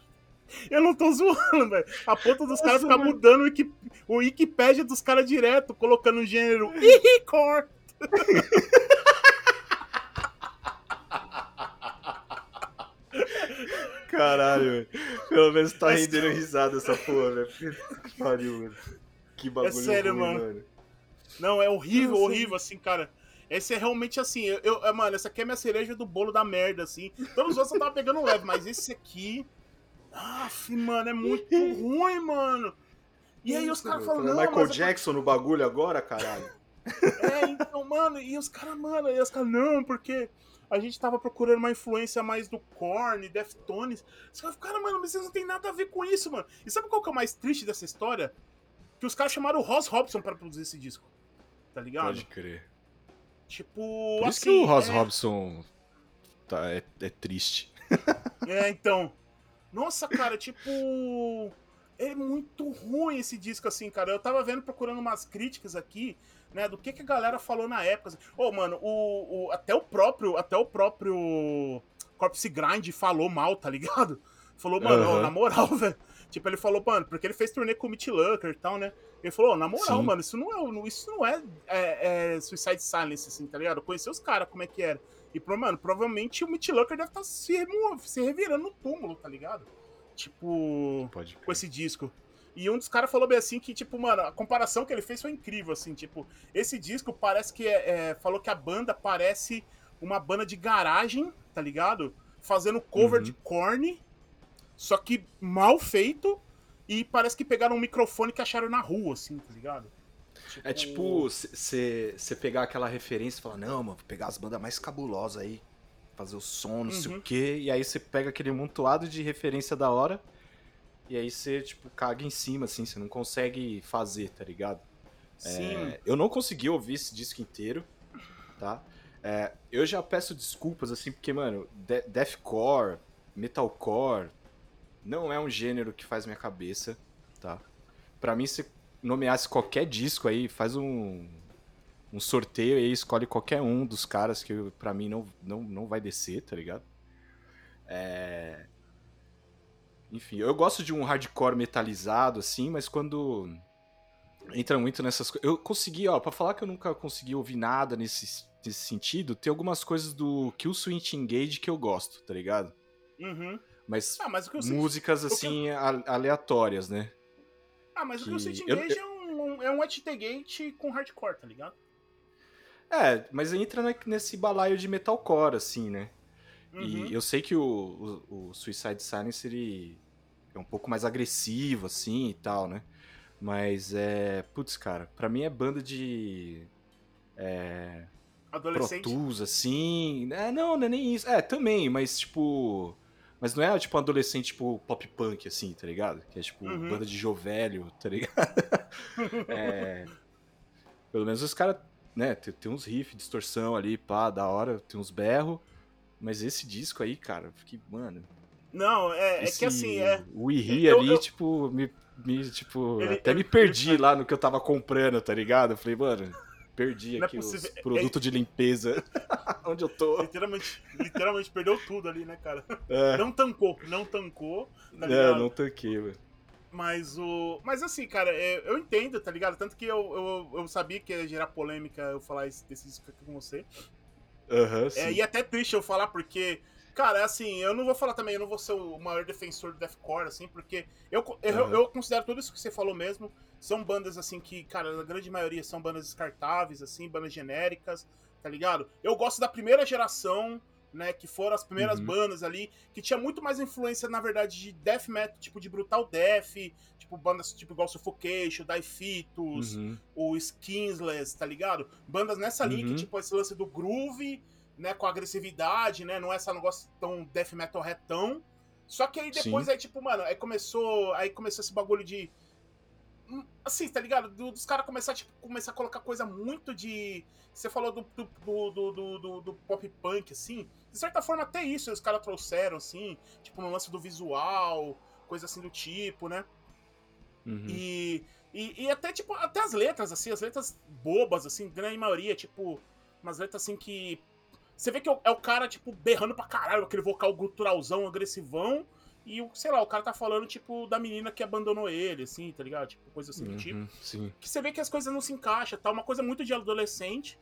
Eu não tô zoando, velho. A ponta dos caras ficar mudando o, Wiki... o Wikipédia dos caras direto, colocando o gênero "ih, core. Caralho, velho. Pelo menos tá Mas- rendendo risada essa porra, velho. Pariu, mano. Que bagulho sério, ruim, mano. mano. Não, é horrível, Nossa. horrível, assim, cara. Esse é realmente assim, eu, eu- é, mano, essa aqui é minha cereja do bolo da merda, assim. Todos os outros eu tava pegando leve, mas esse aqui. Aff, mano, é muito ruim, mano. E aí os caras falam, não, Michael mas Jackson no bagulho agora, caralho. é, então, mano, e os caras, mano, e os caras, não, porque a gente tava procurando uma influência mais do Korn, Deftones. Os caras ficaram, mano, mas vocês não tem nada a ver com isso, mano. E sabe qual que é o mais triste dessa história? Que os caras chamaram o Ross Robson para produzir esse disco. Tá ligado? Pode crer. Tipo, Por isso assim, que o Ross é... Robson tá, é, é triste. É, então. Nossa, cara, tipo. É muito ruim esse disco, assim, cara. Eu tava vendo, procurando umas críticas aqui, né, do que, que a galera falou na época. Assim. Ô, oh, mano, o, o, até o próprio. Até o próprio Corpse Grind falou mal, tá ligado? Falou, mano, uhum. ó, na moral, velho. Tipo, ele falou, mano, porque ele fez turnê com o Mitch Lucker e tal, né? Ele falou, na moral, Sim. mano, isso não é, isso não é, é, é Suicide Silence, assim, tá ligado? Eu conheci os caras, como é que era. E, mano, provavelmente o Mitch Lucker deve estar tá se, se revirando no túmulo, tá ligado? Tipo, com esse disco. E um dos caras falou bem assim que, tipo, mano, a comparação que ele fez foi incrível, assim, tipo, esse disco parece que é, é falou que a banda parece uma banda de garagem, tá ligado? Fazendo cover uhum. de Korn, só que mal feito, e parece que pegaram um microfone que acharam na rua, assim, tá ligado? Tipo... É tipo você pegar aquela referência e falar, não, mano, vou pegar as bandas mais cabulosas aí, fazer o som, não uhum. sei o quê, e aí você pega aquele montoado de referência da hora, e aí você, tipo, caga em cima, assim, você não consegue fazer, tá ligado? Sim. É, eu não consegui ouvir esse disco inteiro, tá? É, eu já peço desculpas, assim, porque, mano, de deathcore, metalcore, não é um gênero que faz minha cabeça, tá? Pra mim, se nomeasse qualquer disco aí, faz um, um sorteio aí, escolhe qualquer um dos caras que pra mim não, não, não vai descer, tá ligado? É... Enfim, eu gosto de um hardcore metalizado, assim, mas quando entra muito nessas coisas. Eu consegui, ó, pra falar que eu nunca consegui ouvir nada nesse, nesse sentido, tem algumas coisas do Kill Switch Engage que eu gosto, tá ligado? Uhum. Mas, ah, mas músicas assim aleatórias, né? Ah, mas que... o City Engage eu, eu... é um, é um Gate com hardcore, tá ligado? É, mas entra nesse balaio de metalcore, assim, né? Uhum. E eu sei que o, o, o, Suicide Silence ele é um pouco mais agressivo, assim, e tal, né? Mas é. Putz, cara, pra mim é banda de. É. Adolescente? Protus, assim. É, não, não é nem isso. É, também, mas tipo. Mas não é tipo um adolescente tipo pop punk, assim, tá ligado? Que é tipo uhum. banda de jovelho, tá ligado? é... Pelo menos os caras, né, tem, tem, uns riffs, distorção ali, pá, da hora, tem uns berros. Mas esse disco aí, cara, fiquei, mano. Não, é, esse, é que assim, é. O Iri ali, eu... tipo, me, me tipo, ele, até ele, me perdi ele... lá no que eu tava comprando, tá ligado? Eu falei, mano. Perdi é aqui é os produtos é... de limpeza. Onde eu tô. Literalmente, literalmente perdeu tudo ali, né, cara? É. Não tancou, não tancou. Tá é, não tanquei, velho. Mas o. Mas assim, cara, é, eu entendo, tá ligado? Tanto que eu, eu, eu sabia que ia gerar polêmica eu falar esse, desse disco aqui com você. Aham, uhum, sim. É, e até triste eu falar, porque. Cara, assim, eu não vou falar também, eu não vou ser o maior defensor do deathcore, assim, porque eu, eu, uhum. eu considero tudo isso que você falou mesmo são bandas assim que, cara, a grande maioria são bandas descartáveis, assim, bandas genéricas, tá ligado? Eu gosto da primeira geração, né, que foram as primeiras uhum. bandas ali, que tinha muito mais influência, na verdade, de death metal, tipo de brutal death, tipo bandas tipo igual Suffocation, Die Fetus, uhum. o Skinsless, tá ligado? Bandas nessa linha uhum. que, tipo, esse lance do groove, né, com agressividade, né, não é esse negócio tão death metal retão. Só que aí depois, Sim. aí, tipo, mano, aí começou, aí começou esse bagulho de assim, tá ligado? Do, dos caras começar, tipo, começar a colocar coisa muito de. Você falou do, do, do, do, do pop punk, assim. De certa forma, até isso os caras trouxeram, assim, tipo, no lance do visual, coisa assim do tipo, né? Uhum. E, e, e, até, tipo, até as letras, assim, as letras bobas, assim, grande maioria, tipo, umas letras assim que. Você vê que é o cara, tipo, berrando pra caralho, aquele vocal guturalzão, agressivão. E, sei lá, o cara tá falando, tipo, da menina que abandonou ele, assim, tá ligado? Tipo, coisa assim do uhum, tipo. Sim. Que você vê que as coisas não se encaixam, tá? Uma coisa muito de adolescente.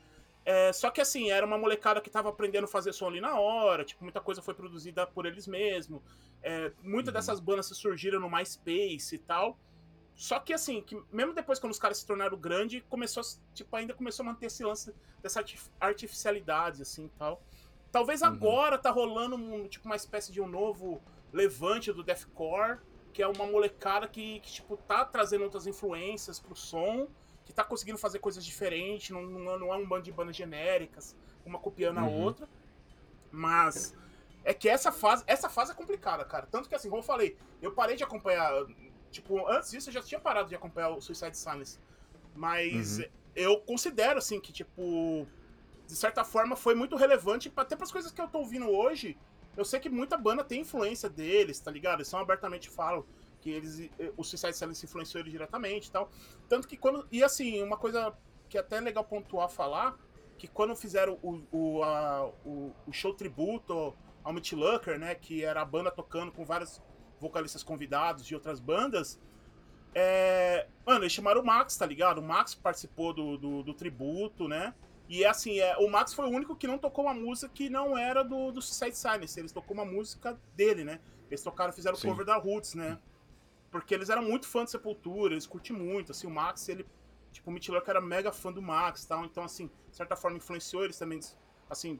É, só que, assim, era uma molecada que tava aprendendo a fazer som ali na hora, tipo, muita coisa foi produzida por eles mesmos. É, muitas uhum. dessas bandas surgiram no MySpace e tal. Só que, assim, que mesmo depois quando os caras se tornaram grandes, começou, tipo, ainda começou a manter esse lance dessa artificialidade, assim, tal. Talvez uhum. agora tá rolando, um, tipo, uma espécie de um novo levante do deathcore, que é uma molecada que, que, tipo, tá trazendo outras influências pro som, que tá conseguindo fazer coisas diferentes, não, não, não é um bando de bandas genéricas, uma copiando uhum. a outra. Mas é que essa fase, essa fase é complicada, cara. Tanto que assim, como eu falei, eu parei de acompanhar, tipo, antes disso eu já tinha parado de acompanhar o Suicide Silence. Mas uhum. eu considero assim que tipo de certa forma foi muito relevante até para as coisas que eu tô ouvindo hoje. Eu sei que muita banda tem influência deles, tá ligado? Eles são abertamente falam que eles o Suicide Silence influenciou eles diretamente e tal. Tanto que quando e assim, uma coisa que é até legal pontuar falar que quando fizeram o, o, a, o, o show tributo ao Mitch Lucker, né, que era a banda tocando com vários vocalistas convidados de outras bandas, é... Mano, eles chamaram o Max, tá ligado? O Max participou do, do, do tributo, né? E é assim, é, o Max foi o único que não tocou uma música que não era do, do Suicide Silence. Eles tocou uma música dele, né? Eles tocaram, fizeram o cover da Roots, né? Porque eles eram muito fãs de Sepultura, eles curtem muito. Assim, o Max, ele. Tipo, o Mitch era mega fã do Max e tal. Então, assim, de certa forma influenciou eles também. Assim,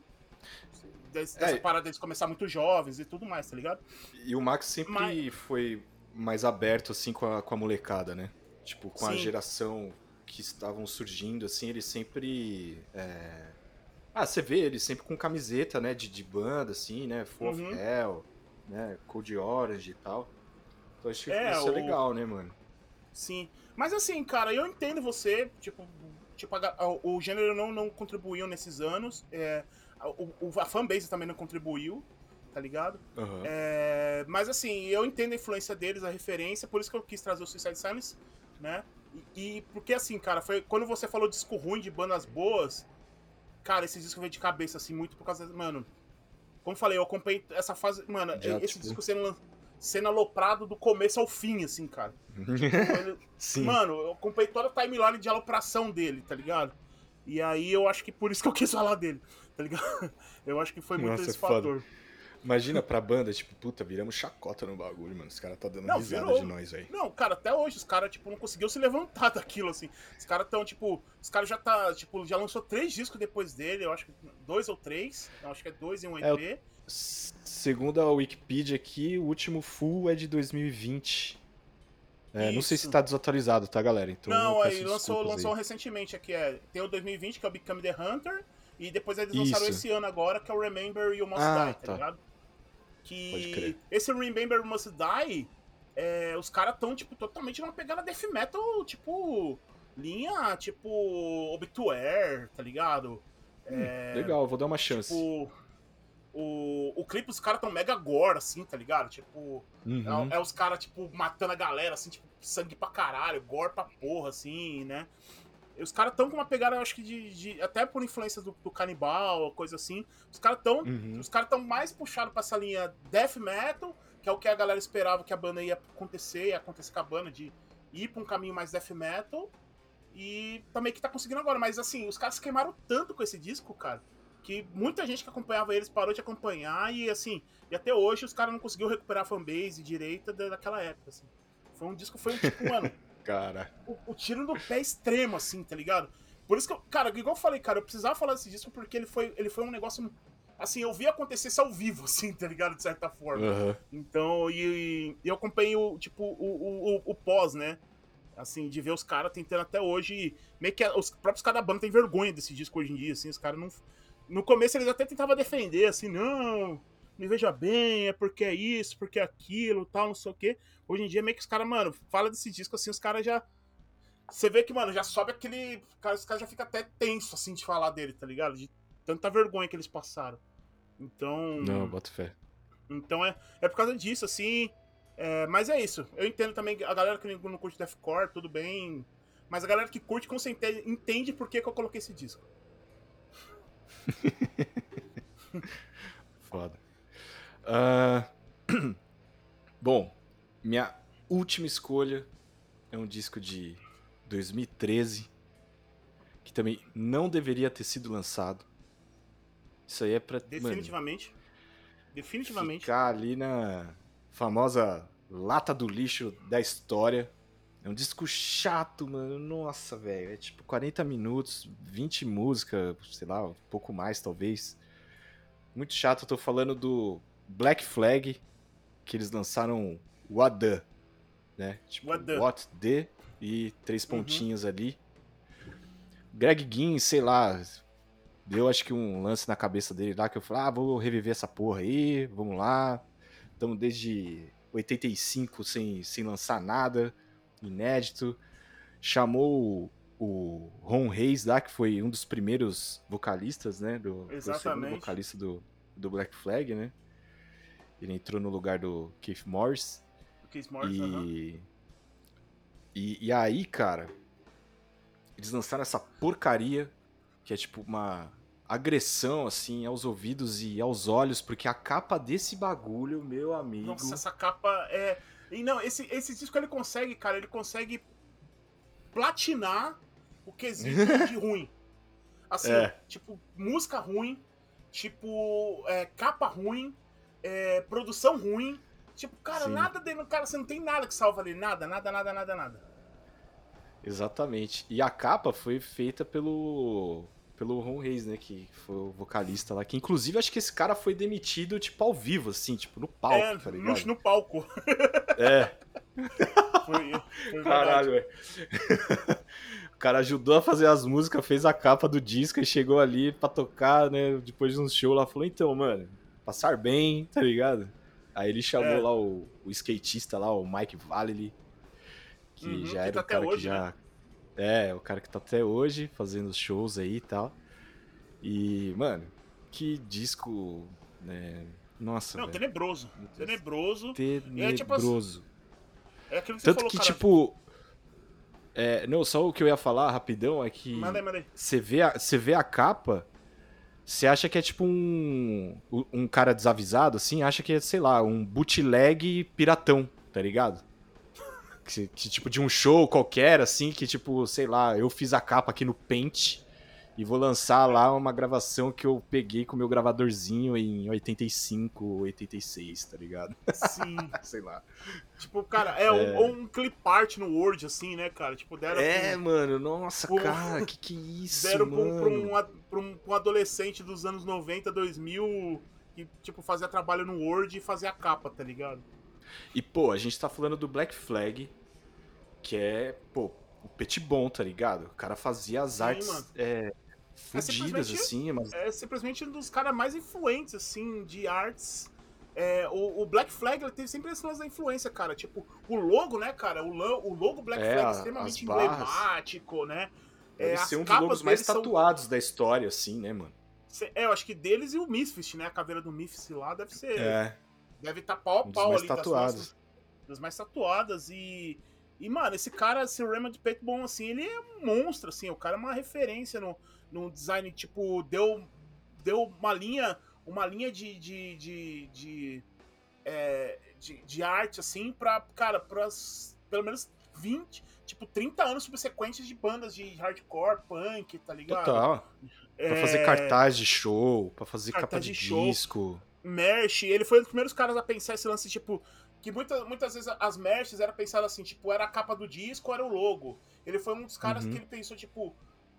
dessa é, parada deles começar muito jovens e tudo mais, tá ligado? E o Max sempre Mas... foi mais aberto, assim, com a, com a molecada, né? Tipo, com Sim. a geração que estavam surgindo, assim, ele sempre. É... Ah, você vê ele sempre com camiseta, né, de, de banda, assim, né? Full uhum. of Hell, né? Code Orange e tal. Então acho que é, isso é o... é legal, né, mano? Sim. Mas assim, cara, eu entendo você, tipo, tipo a, o gênero não, não contribuiu nesses anos. É, o, a fanbase também não contribuiu, tá ligado? Uhum. É, mas assim, eu entendo a influência deles, a referência, por isso que eu quis trazer o Suicide Silence, né? E, e, porque assim, cara, foi quando você falou disco ruim de bandas boas, cara, esse disco veio de cabeça, assim, muito por causa. Mano, como falei, eu acompanhei essa fase. Mano, Já, esse tipo... disco sendo, sendo aloprado do começo ao fim, assim, cara. Mano, eu acompanhei toda a timeline de alopração dele, tá ligado? E aí eu acho que por isso que eu quis falar dele, tá ligado? Eu acho que foi muito Nossa, esse é fator. Foda. Imagina pra banda, tipo, puta, viramos chacota no bagulho, mano. Os caras tá dando não, risada virou. de nós aí. Não, cara, até hoje os caras, tipo, não conseguiu se levantar daquilo, assim. Os caras tão, tipo, os caras já tá, tipo, já lançou três discos depois dele, eu acho que dois ou três. Eu acho que é dois e um EP. É, segundo a Wikipedia aqui, o último full é de 2020. É, não sei se tá desatualizado, tá, galera? Então, não, aí lançou, lançou aí. recentemente aqui, é. Tem o 2020, que é o Become the Hunter, e depois eles lançaram Isso. esse ano agora, que é o Remember You Must ah, Die, tá, tá, ligado? Que esse Remember You Must Die, é, os caras tão, tipo, totalmente numa pegada death metal, tipo, linha, tipo, Obituare, tá ligado? Hum, é, legal, vou dar uma chance. Tipo, o, o clipe, os caras tão mega gore, assim, tá ligado? Tipo, uhum. é, é, os caras, tipo, matando a galera, assim, tipo, sangue pra caralho, gore pra porra, assim, né? Os caras tão com uma pegada, eu acho que de. de até por influência do, do canibal, coisa assim. Os caras tão. Uhum. Os caras tão mais puxados pra essa linha death metal, que é o que a galera esperava que a banda ia acontecer, ia acontecer com a banda, de ir pra um caminho mais death metal. E também que tá conseguindo agora. Mas assim, os caras queimaram tanto com esse disco, cara que muita gente que acompanhava eles parou de acompanhar e assim, e até hoje os caras não conseguiu recuperar a fanbase direita daquela época, assim. Foi um disco, foi um tipo, mano. cara. O, o, tiro do pé extremo, assim, tá ligado? Por isso que eu, cara, igual eu falei, cara, eu precisava falar desse disco porque ele foi, ele foi um negócio. Assim, eu vi acontecer isso ao vivo, assim, tá ligado? De certa forma. Uhum. Então, e, e, eu acompanhei o, tipo, o, o, o pós, né? Assim, de ver os caras tentando até hoje. Meio que os próprios caras da banda têm vergonha desse disco hoje em dia, assim, os caras não no começo eles até tentavam defender, assim, não, me veja bem, é porque é isso, porque é aquilo, tal, não sei o quê. Hoje em dia, meio que os caras, mano, fala desse disco assim, os caras já. Você vê que, mano, já sobe aquele. Os caras já ficam até tenso, assim, de falar dele, tá ligado? De tanta vergonha que eles passaram. Então. Não, bota fé. Então é, é por causa disso, assim. É, mas é isso. Eu entendo também a galera que não curte deathcore, tudo bem. Mas a galera que curte, com certeza, entende por que, que eu coloquei esse disco. Foda. Uh... Bom, minha última escolha é um disco de 2013 que também não deveria ter sido lançado. Isso aí é pra. Definitivamente. Mano, Definitivamente. Ficar ali na famosa lata do lixo da história. É um disco chato, mano. Nossa, velho. É tipo 40 minutos, 20 músicas, sei lá, um pouco mais talvez. Muito chato. Eu tô falando do Black Flag, que eles lançaram What The, né? Tipo, What The, What the e três pontinhos uhum. ali. Greg Ginn, sei lá. deu acho que um lance na cabeça dele lá que eu falei, ah, vou reviver essa porra aí, vamos lá. Estamos desde 85 sem, sem lançar nada, inédito. Chamou o Ron Reis lá, que foi um dos primeiros vocalistas, né? Do, foi o segundo vocalista do, do Black Flag, né? Ele entrou no lugar do Keith Morris. Keith Morris, e, uh -huh. e, e aí, cara, eles lançaram essa porcaria, que é tipo uma agressão, assim, aos ouvidos e aos olhos, porque a capa desse bagulho, meu amigo. Nossa, essa capa é. E não, esse, esse disco ele consegue, cara, ele consegue platinar o quesito de ruim. Assim, é. tipo, música ruim, tipo, é, capa ruim, é, produção ruim. Tipo, cara, Sim. nada dele. Cara, você não tem nada que salva ali. Nada, nada, nada, nada, nada. Exatamente. E a capa foi feita pelo. Pelo Ron Reis, né? Que foi o vocalista lá. Que inclusive acho que esse cara foi demitido, tipo, ao vivo, assim, tipo, no palco, é, tá ligado? No, no palco. É. foi, foi Caralho, velho. O cara ajudou a fazer as músicas, fez a capa do disco e chegou ali pra tocar, né? Depois de um show lá, falou, então, mano, passar bem, tá ligado? Aí ele chamou é. lá o, o, skatista lá, o Mike Valley, que uhum, já era que tá o cara hoje, que já. Né? É, o cara que tá até hoje fazendo shows aí e tal. E, mano, que disco, né? Nossa. Não, véio. tenebroso. Tenebroso. Tenebroso. É, tipo, é aquilo que Tanto falou, que, cara, tipo. É, não, só o que eu ia falar rapidão é que. Manda aí, manda aí. Você vê a, você vê a capa, você acha que é tipo um. Um cara desavisado, assim, acha que é, sei lá, um bootleg piratão, tá ligado? Que, que, tipo, de um show qualquer, assim, que tipo, sei lá, eu fiz a capa aqui no Paint e vou lançar lá uma gravação que eu peguei com o meu gravadorzinho em 85, 86, tá ligado? Sim. Sei lá. Tipo, cara, é, é... Um, um clip art no Word, assim, né, cara? Tipo, deram. É, pro... mano, nossa, pro... cara, que que é isso? Deram mano? Pra, um, pra, um, pra um adolescente dos anos 90, 2000, que, tipo, fazia trabalho no Word e fazia a capa, tá ligado? E, pô, a gente tá falando do Black Flag, que é, pô, o Petit Bon, tá ligado? O cara fazia as Sim, artes. É, fudidas, é assim. Mas... É simplesmente um dos caras mais influentes, assim, de artes. É, o, o, Black Flag ele teve sempre esse lance da influência, cara. Tipo, o logo, né, cara? O, o logo Black é, Flag é extremamente emblemático, né? Deve é, ser um dos logos mais tatuados são... da história, assim, né, mano? É, eu acho que deles e o Misfit, né? A caveira do Misfit lá deve ser. É. Deve estar tá pau a pau um ali. Tatuados. Das, das mais tatuadas. E. E, mano, esse cara, esse Raymond Bom, assim, ele é um monstro, assim. O cara é uma referência no, no design, tipo, deu, deu uma linha, uma linha de, de, de, de, é, de, de arte, assim, pra, cara, pras, pelo menos 20, tipo, 30 anos subsequentes de bandas de hardcore, punk, tá ligado? Total. É... Pra fazer cartaz de show, pra fazer cartaz capa de, de disco. Merch, ele foi um dos primeiros caras a pensar esse lance, tipo, que muita, muitas vezes as merches era pensado assim, tipo, era a capa do disco, era o logo. Ele foi um dos caras uhum. que ele pensou, tipo,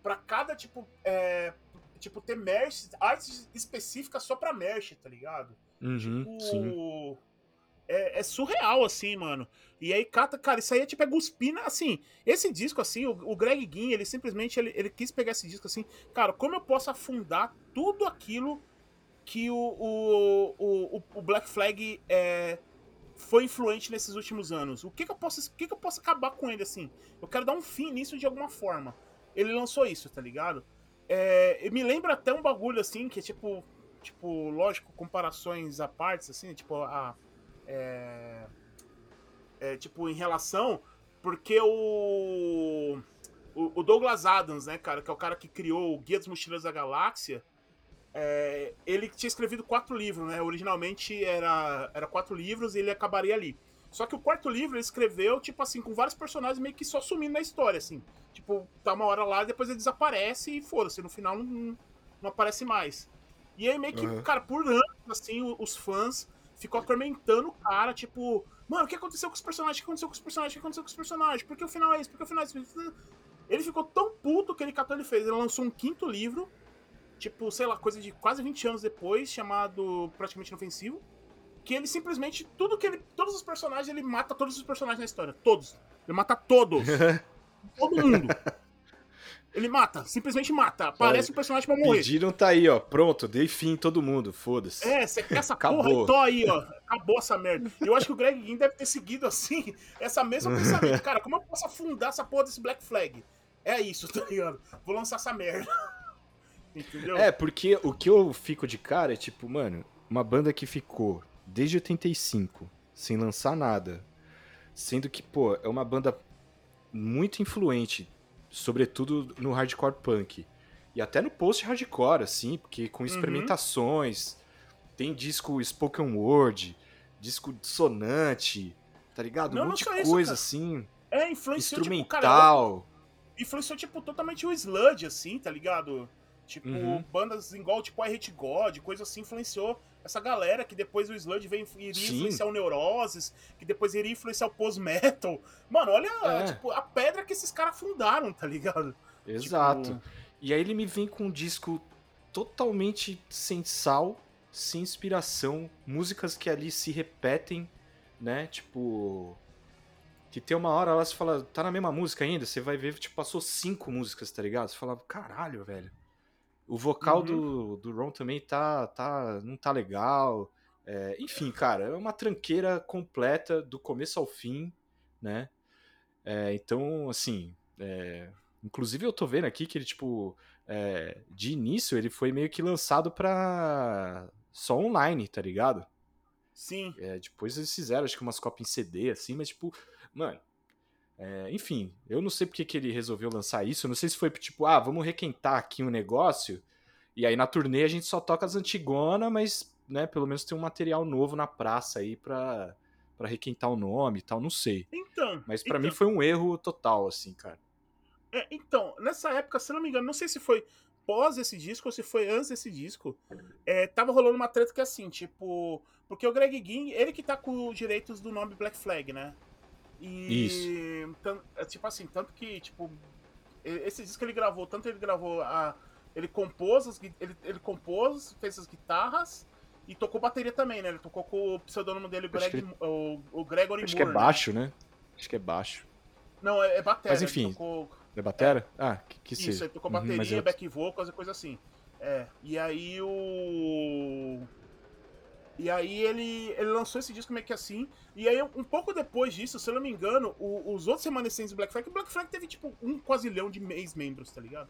para cada tipo é, tipo ter merch, artes específicas só para merch, tá ligado? Uhum, tipo, sim. É, é, surreal, assim, mano. E aí, cata, cara, isso aí é tipo é guspina, assim, esse disco, assim, o, o Greg Ginn, ele simplesmente, ele, ele, quis pegar esse disco, assim, cara, como eu posso afundar tudo aquilo que o, o, o, o Black Flag é, foi influente nesses últimos anos? O que que eu posso, o que que eu posso acabar com ele, assim? Eu quero dar um fim nisso de alguma forma ele lançou isso, tá ligado? É, me lembra até um bagulho assim, que é tipo, tipo, lógico, comparações à partes, assim, tipo, a. É, é, tipo, em relação. Porque o, o. Douglas Adams, né, cara, que é o cara que criou o Guia dos Mochileiros da Galáxia. É, ele tinha escrevido quatro livros, né? Originalmente era, era quatro livros e ele acabaria ali. Só que o quarto livro ele escreveu, tipo assim, com vários personagens meio que só sumindo na história, assim. Tipo, tá uma hora lá, depois ele desaparece e foda-se, no final não, não aparece mais. E aí meio que, uhum. cara, por anos, assim, os fãs ficam atormentando o cara, tipo, mano, o que aconteceu com os personagens? O que aconteceu com os personagens? O que aconteceu com os personagens? Por que o final é isso? Por que o final é isso? Ele ficou tão puto que ele catou ele fez. Ele lançou um quinto livro, tipo, sei lá, coisa de quase 20 anos depois, chamado Praticamente Inofensivo que ele simplesmente, tudo que ele. Todos os personagens, ele mata todos os personagens na história. Todos. Ele mata todos. Todo mundo. Ele mata, simplesmente mata. Aparece o personagem pra morrer. Pediram tá aí, ó. Pronto, dei fim em todo mundo. Foda-se. É, você quer essa Acabou. porra tô aí, ó. Acabou essa merda. Eu acho que o Greg Ginn deve ter seguido assim, essa mesma pensamento. Cara, como eu posso afundar essa porra desse Black Flag? É isso, tá ligado? Vou lançar essa merda. Entendeu? É, porque o que eu fico de cara é tipo, mano, uma banda que ficou desde 85 sem lançar nada, sendo que, pô, é uma banda muito influente, sobretudo no hardcore punk. E até no post-hardcore, assim, porque com uhum. experimentações, uhum. tem disco spoken word, disco dissonante, tá ligado? Não, um monte de coisa, assim. É, influenciou, instrumental. Tipo, cara, influenciou, tipo, totalmente o sludge, assim, tá ligado? Tipo, uhum. bandas igual, tipo, I Hate God, coisa assim, influenciou essa galera que depois o Sludge vem, iria Sim. influenciar o Neuroses, que depois iria influenciar o post-metal. Mano, olha é. tipo, a pedra que esses caras fundaram, tá ligado? Exato. Tipo... E aí ele me vem com um disco totalmente sem sal, sem inspiração, músicas que ali se repetem, né? Tipo. Que tem uma hora lá você fala, tá na mesma música ainda? Você vai ver, tipo, passou cinco músicas, tá ligado? Você fala, caralho, velho. O vocal uhum. do, do Ron também tá, tá, não tá legal. É, enfim, cara, é uma tranqueira completa do começo ao fim, né? É, então, assim, é, inclusive eu tô vendo aqui que ele, tipo, é, de início ele foi meio que lançado pra só online, tá ligado? Sim. É, depois eles fizeram, acho que umas cópias em CD, assim, mas, tipo, mano, é, enfim, eu não sei porque que ele resolveu lançar isso. Eu não sei se foi tipo, ah, vamos requentar aqui um negócio. E aí na turnê a gente só toca as antigonas, mas, né, pelo menos tem um material novo na praça aí pra, pra requentar o nome e tal, não sei. Então. Mas para então, mim foi um erro total, assim, cara. É, então, nessa época, se não me engano, não sei se foi pós esse disco ou se foi antes desse disco, é, tava rolando uma treta que é assim, tipo. Porque o Greg Ginn, ele que tá com os direitos do nome Black Flag, né? E. Isso. É, tipo assim, tanto que, tipo. Esse disco que ele gravou, tanto ele gravou a. Ele compôs, as, ele, ele compôs, fez as guitarras e tocou bateria também, né? Ele tocou com o pseudônimo dele, Greg, ele... o, o Gregory Acho Moore. Acho que é baixo, né? Acho que é baixo. Não, é, é bateria. Mas enfim. Tocou... É batera? É. Ah, que, que Isso, seja. ele tocou uhum, bateria, eu... back vocals e coisa assim. É. E aí o. E aí ele, ele lançou esse disco meio que assim. E aí, um pouco depois disso, se eu não me engano, o, os outros remanescentes do Black Flag, o Black Flag teve tipo um quasilhão de ex-membros, tá ligado?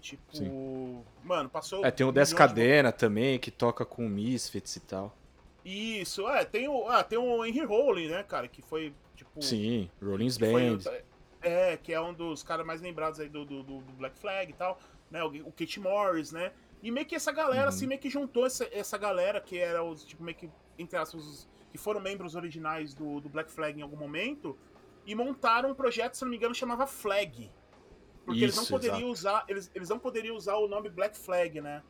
Tipo. Sim. Mano, passou. É, tem o Descadena de... também, que toca com Misfits e tal. Isso, é, tem o. Ah, tem o Henry Rowling, né, cara? Que foi, tipo. Sim, Rollins Band. Foi, é, que é um dos caras mais lembrados aí do, do, do Black Flag e tal. Né, o, o Kate Morris, né? E meio que essa galera, assim, uhum. assim, meio que juntou essa, essa galera que era os, tipo, meio que, entre aspas, os, que foram membros originais do, do Black Flag em algum momento, e montaram um projeto, se não me engano, chamava Flag. Porque Isso, eles não poderiam exato. usar. Eles, eles não poderiam usar o nome Black Flag, né?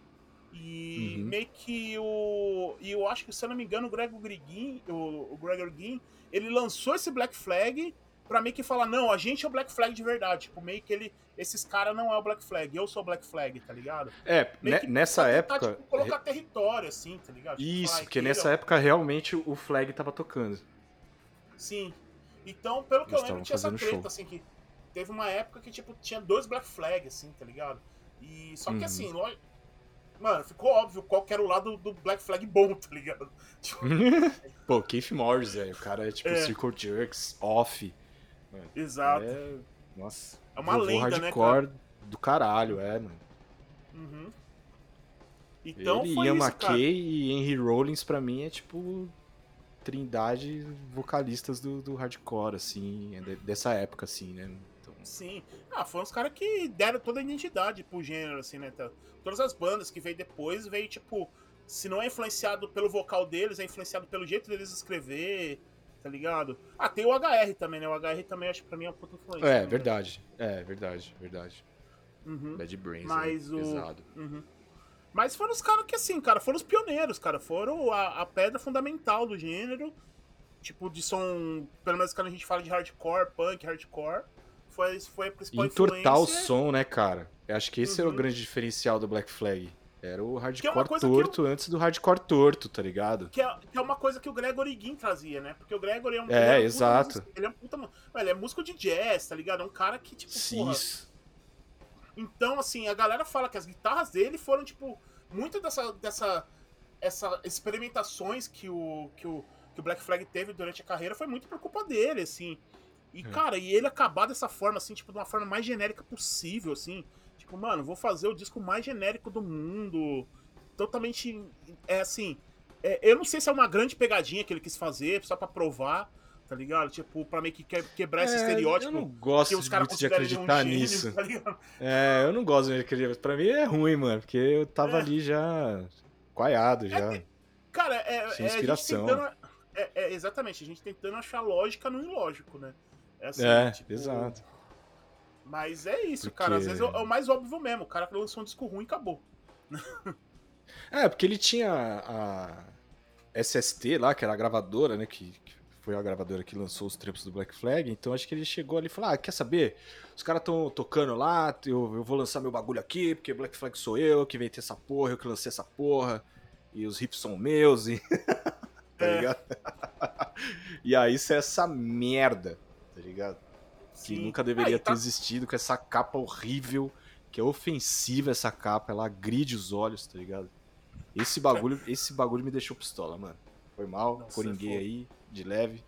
E uhum. meio que o. E eu acho que, se eu não me engano, o Gregor Grigin, o, o Gregor Gin, ele lançou esse Black Flag pra meio que falar, não, a gente é o Black Flag de verdade. Tipo, meio que ele. Esses caras não é o Black Flag, eu sou o Black Flag, tá ligado? É, né, nessa tentar, época. Tipo, colocar território, assim, tá ligado? Tipo, Isso, porque nessa época realmente o Flag tava tocando. Sim. Então, pelo que Eles eu lembro, tinha essa treta, show. assim, que teve uma época que, tipo, tinha dois Black Flag, assim, tá ligado? E. Só que uhum. assim, Mano, ficou óbvio qual que era o lado do Black Flag bom, tá ligado? Tipo... Pô, Keith Morris, velho. O cara é tipo é. Circle Jerks, off. Mano, Exato. É... Nossa. É uma lenda, né, cara? do caralho, é, mano. Uhum. Então Ele, foi Ian McKay e Henry Rollins, pra mim, é tipo trindade vocalistas do, do hardcore, assim, é dessa época, assim, né? Então... Sim. Ah, foram os caras que deram toda a identidade pro gênero, assim, né? Todas as bandas que veio depois, veio, tipo, se não é influenciado pelo vocal deles, é influenciado pelo jeito deles escrever, tá ligado? Ah, tem o HR também, né? O HR também acho que pra mim é uma puta influência. É, verdade. É, verdade, verdade. Uhum. Bad Brains, Mas é o... pesado. Uhum. Mas foram os caras que, assim, cara, foram os pioneiros, cara. Foram a, a, pedra fundamental do gênero. Tipo, de som. Pelo menos quando a gente fala de hardcore, punk, hardcore. Foi, foi a principal Entortar influência. o som, né, cara? Eu acho que esse uhum. era o grande diferencial do Black Flag. Era o é hardcore é torto eu... antes do hardcore torto, tá ligado? Que é, que é, uma coisa que o Gregory Ginn trazia, né? Porque o Gregory é um. É, é exato. ele é um puta. Ele é músico de jazz, tá ligado? É um cara que, tipo, porra, Então, assim, a galera fala que as guitarras dele foram, tipo, muito dessa, dessa essa experimentações que o, que o, que o Black Flag teve durante a carreira foi muito por culpa dele, assim. E, é. cara, e ele acabar dessa forma, assim, tipo, de uma forma mais genérica possível, assim. Tipo, mano, vou fazer o disco mais genérico do mundo. Totalmente. É assim. É, eu não sei se é uma grande pegadinha que ele quis fazer, só pra provar, tá ligado? Tipo, pra meio que quebrar esse é, estereótipo. Eu não gosto que os muito de acreditar um nisso. tá é, eu não gosto de acreditar. Pra mim é ruim, mano, porque eu tava é. ali já coaiado, já. É, cara, é, Sem inspiração. É, é, exatamente, a gente tentando achar lógica no ilógico, né? É, assim, tipo, exato. Mas é isso, porque... cara. Às vezes é, é o mais óbvio mesmo. O cara lançou um disco ruim e acabou. é, porque ele tinha a SST lá, que era a gravadora, né? Que, que foi a gravadora que lançou os trampos do Black Flag. Então acho que ele chegou ali e falou: Ah, quer saber? Os caras estão tocando lá, eu, eu vou lançar meu bagulho aqui, porque Black Flag sou eu que ter essa porra, eu que lancei essa porra. E os riffs são meus, e. tá é. ligado? e aí isso é essa merda, tá ligado? Sim. Que nunca deveria tá... ter existido com essa capa horrível, que é ofensiva essa capa, ela agride os olhos, tá ligado? Esse bagulho, esse bagulho me deixou pistola, mano. Foi mal, Nossa, coringuei aí, de leve.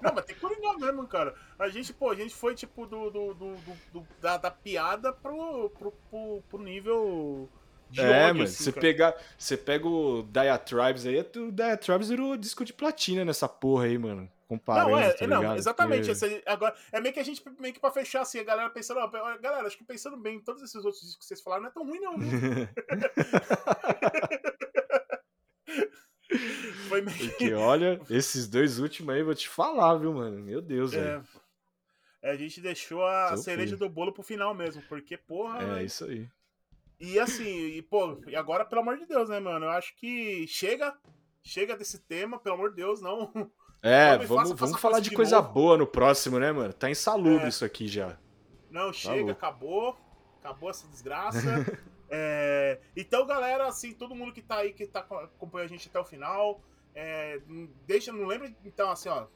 Não, mas tem que coringar mesmo, cara. A gente, pô, a gente foi tipo do, do, do, do da, da, piada pro, pro, pro, pro nível de é, ódio, mano, assim, você, pegar, você pega o Diatribes aí, o Diatribes virou disco de platina nessa porra aí, mano. Comparando, não, é, tá não, exatamente. Porque... agora, é meio que a gente, meio que pra fechar assim, a galera pensando, ó, galera, acho que pensando bem, todos esses outros discos que vocês falaram não é tão ruim, não, Foi meio... Porque, olha, esses dois últimos aí, vou te falar, viu, mano? Meu Deus, é, é, a gente deixou a cereja do bolo pro final mesmo, porque, porra. É, véio. isso aí. E assim, e, pô, e agora, pelo amor de Deus, né, mano? Eu acho que chega, chega desse tema, pelo amor de Deus, não. É, vamos, faça, vamos faça falar de, de coisa novo. boa no próximo, né, mano? Tá insalubre é. isso aqui já. Não, tá chega, acabou. Acabou essa desgraça. É, então, galera, assim, todo mundo que tá aí, que tá acompanhando a gente até o final, é, deixa, não lembra, então, assim, ó,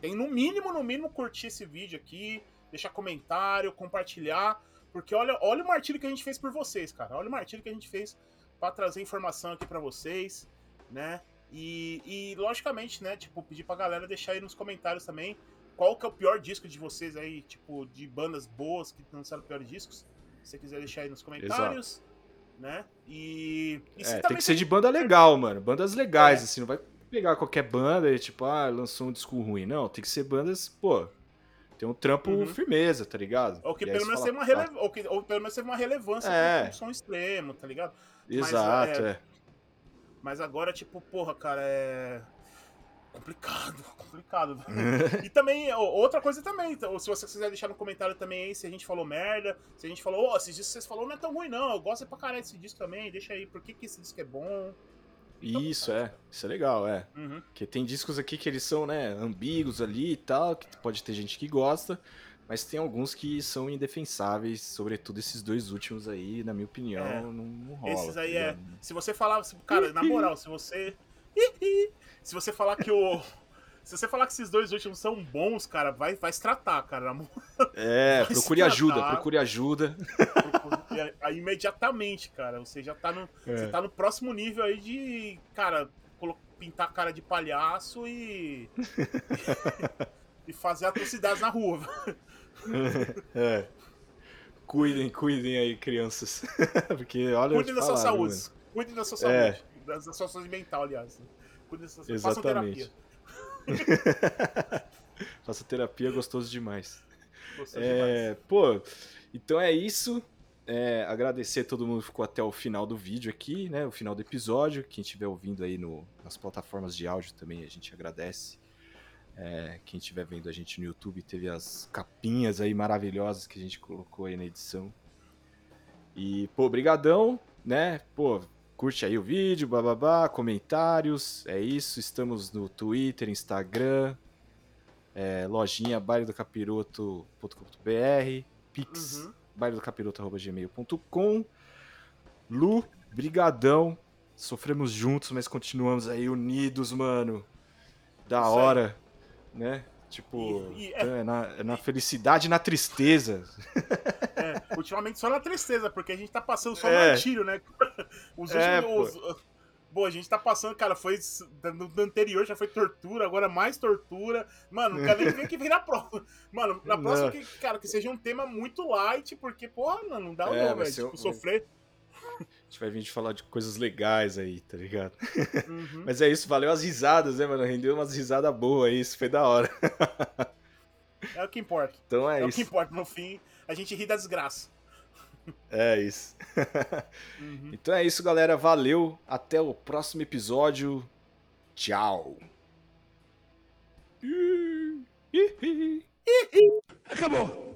tem no mínimo, no mínimo, curtir esse vídeo aqui, deixar comentário, compartilhar, porque olha, olha o martírio que a gente fez por vocês, cara, olha o martírio que a gente fez para trazer informação aqui para vocês, né, e, e, logicamente, né, tipo, pedir pra galera deixar aí nos comentários também qual que é o pior disco de vocês aí, tipo, de bandas boas que lançaram piores discos, se você quiser deixar aí nos comentários. Exato né? E. e é, tem que ser de banda legal, mano. Bandas legais, é. assim, não vai pegar qualquer banda e tipo, ah, lançou um disco ruim. Não, tem que ser bandas, pô, tem um trampo uhum. firmeza, tá ligado? Ou que, pelo menos fala, uma rele... ou, que, ou pelo menos teve uma relevância é. com um som extremo, tá ligado? Exato, Mas, é... é. Mas agora, tipo, porra, cara, é complicado, complicado. e também, outra coisa também, então, se você quiser deixar no comentário também aí se a gente falou merda, se a gente falou, ó, oh, esses discos que vocês falaram não é tão ruim não, eu gosto pra caralho desse disco também, deixa aí, por que, que esse disco é bom. Então, isso, é. Isso é legal, é. Uhum. Porque tem discos aqui que eles são, né, ambíguos ali e tal, que pode ter gente que gosta, mas tem alguns que são indefensáveis, sobretudo esses dois últimos aí, na minha opinião, é. não, não rola. Esses aí é. Se você falar, cara, na moral, se você se você falar que o. Se você falar que esses dois últimos são bons, cara, vai, vai se tratar, cara. É, vai procure ajuda, procure ajuda. Aí, imediatamente, cara. Você já tá no. É. Você tá no próximo nível aí de. Cara, pintar a cara de palhaço e. e fazer atrocidades na rua. É. Cuidem, cuidem aí, crianças. Porque olha. Cuidem da sua saúde. Cuidem da sua saúde. É. Da sua saúde mental, aliás. Exatamente. Façam terapia. Faça terapia, gostoso demais. Gostoso é, demais. Pô, então é isso. É, agradecer a todo mundo que ficou até o final do vídeo aqui, né? O final do episódio. Quem estiver ouvindo aí no, nas plataformas de áudio também, a gente agradece. É, quem estiver vendo a gente no YouTube, teve as capinhas aí maravilhosas que a gente colocou aí na edição. E, pô, brigadão, né? Pô, Curte aí o vídeo, bababá, comentários, é isso. Estamos no Twitter, Instagram, é, lojinha bailedocapiroto.com.br, pix, uhum. bailedocapiroto.gmail.com. Lu, brigadão. Sofremos juntos, mas continuamos aí unidos, mano. Da isso hora. Né? Tipo, E- e- é, na, é na felicidade e na tristeza. É, ultimamente só na tristeza, porque a gente tá passando só É. martírio, né? Os É, últimos. os- Pô, a gente tá passando, cara, foi. No anterior já foi tortura, agora mais tortura. Mano, não quero nem ver que vem na próxima. Mano, na próxima, Não. que, cara, que seja um tema muito light, porque, porra, mano, não dá É, não, velho. Tipo, um- sofrer. Gente vai vir de falar de coisas legais aí, tá ligado? Uhum. Mas é isso, valeu as risadas, né, mano? Rendeu umas risadas boas aí, isso foi da hora. É o que importa. Então é, É, o que isso. importa. No fim, a gente ri da desgraça. É isso. Uhum. Então é isso, galera. Valeu. Até o próximo episódio. Tchau. Acabou.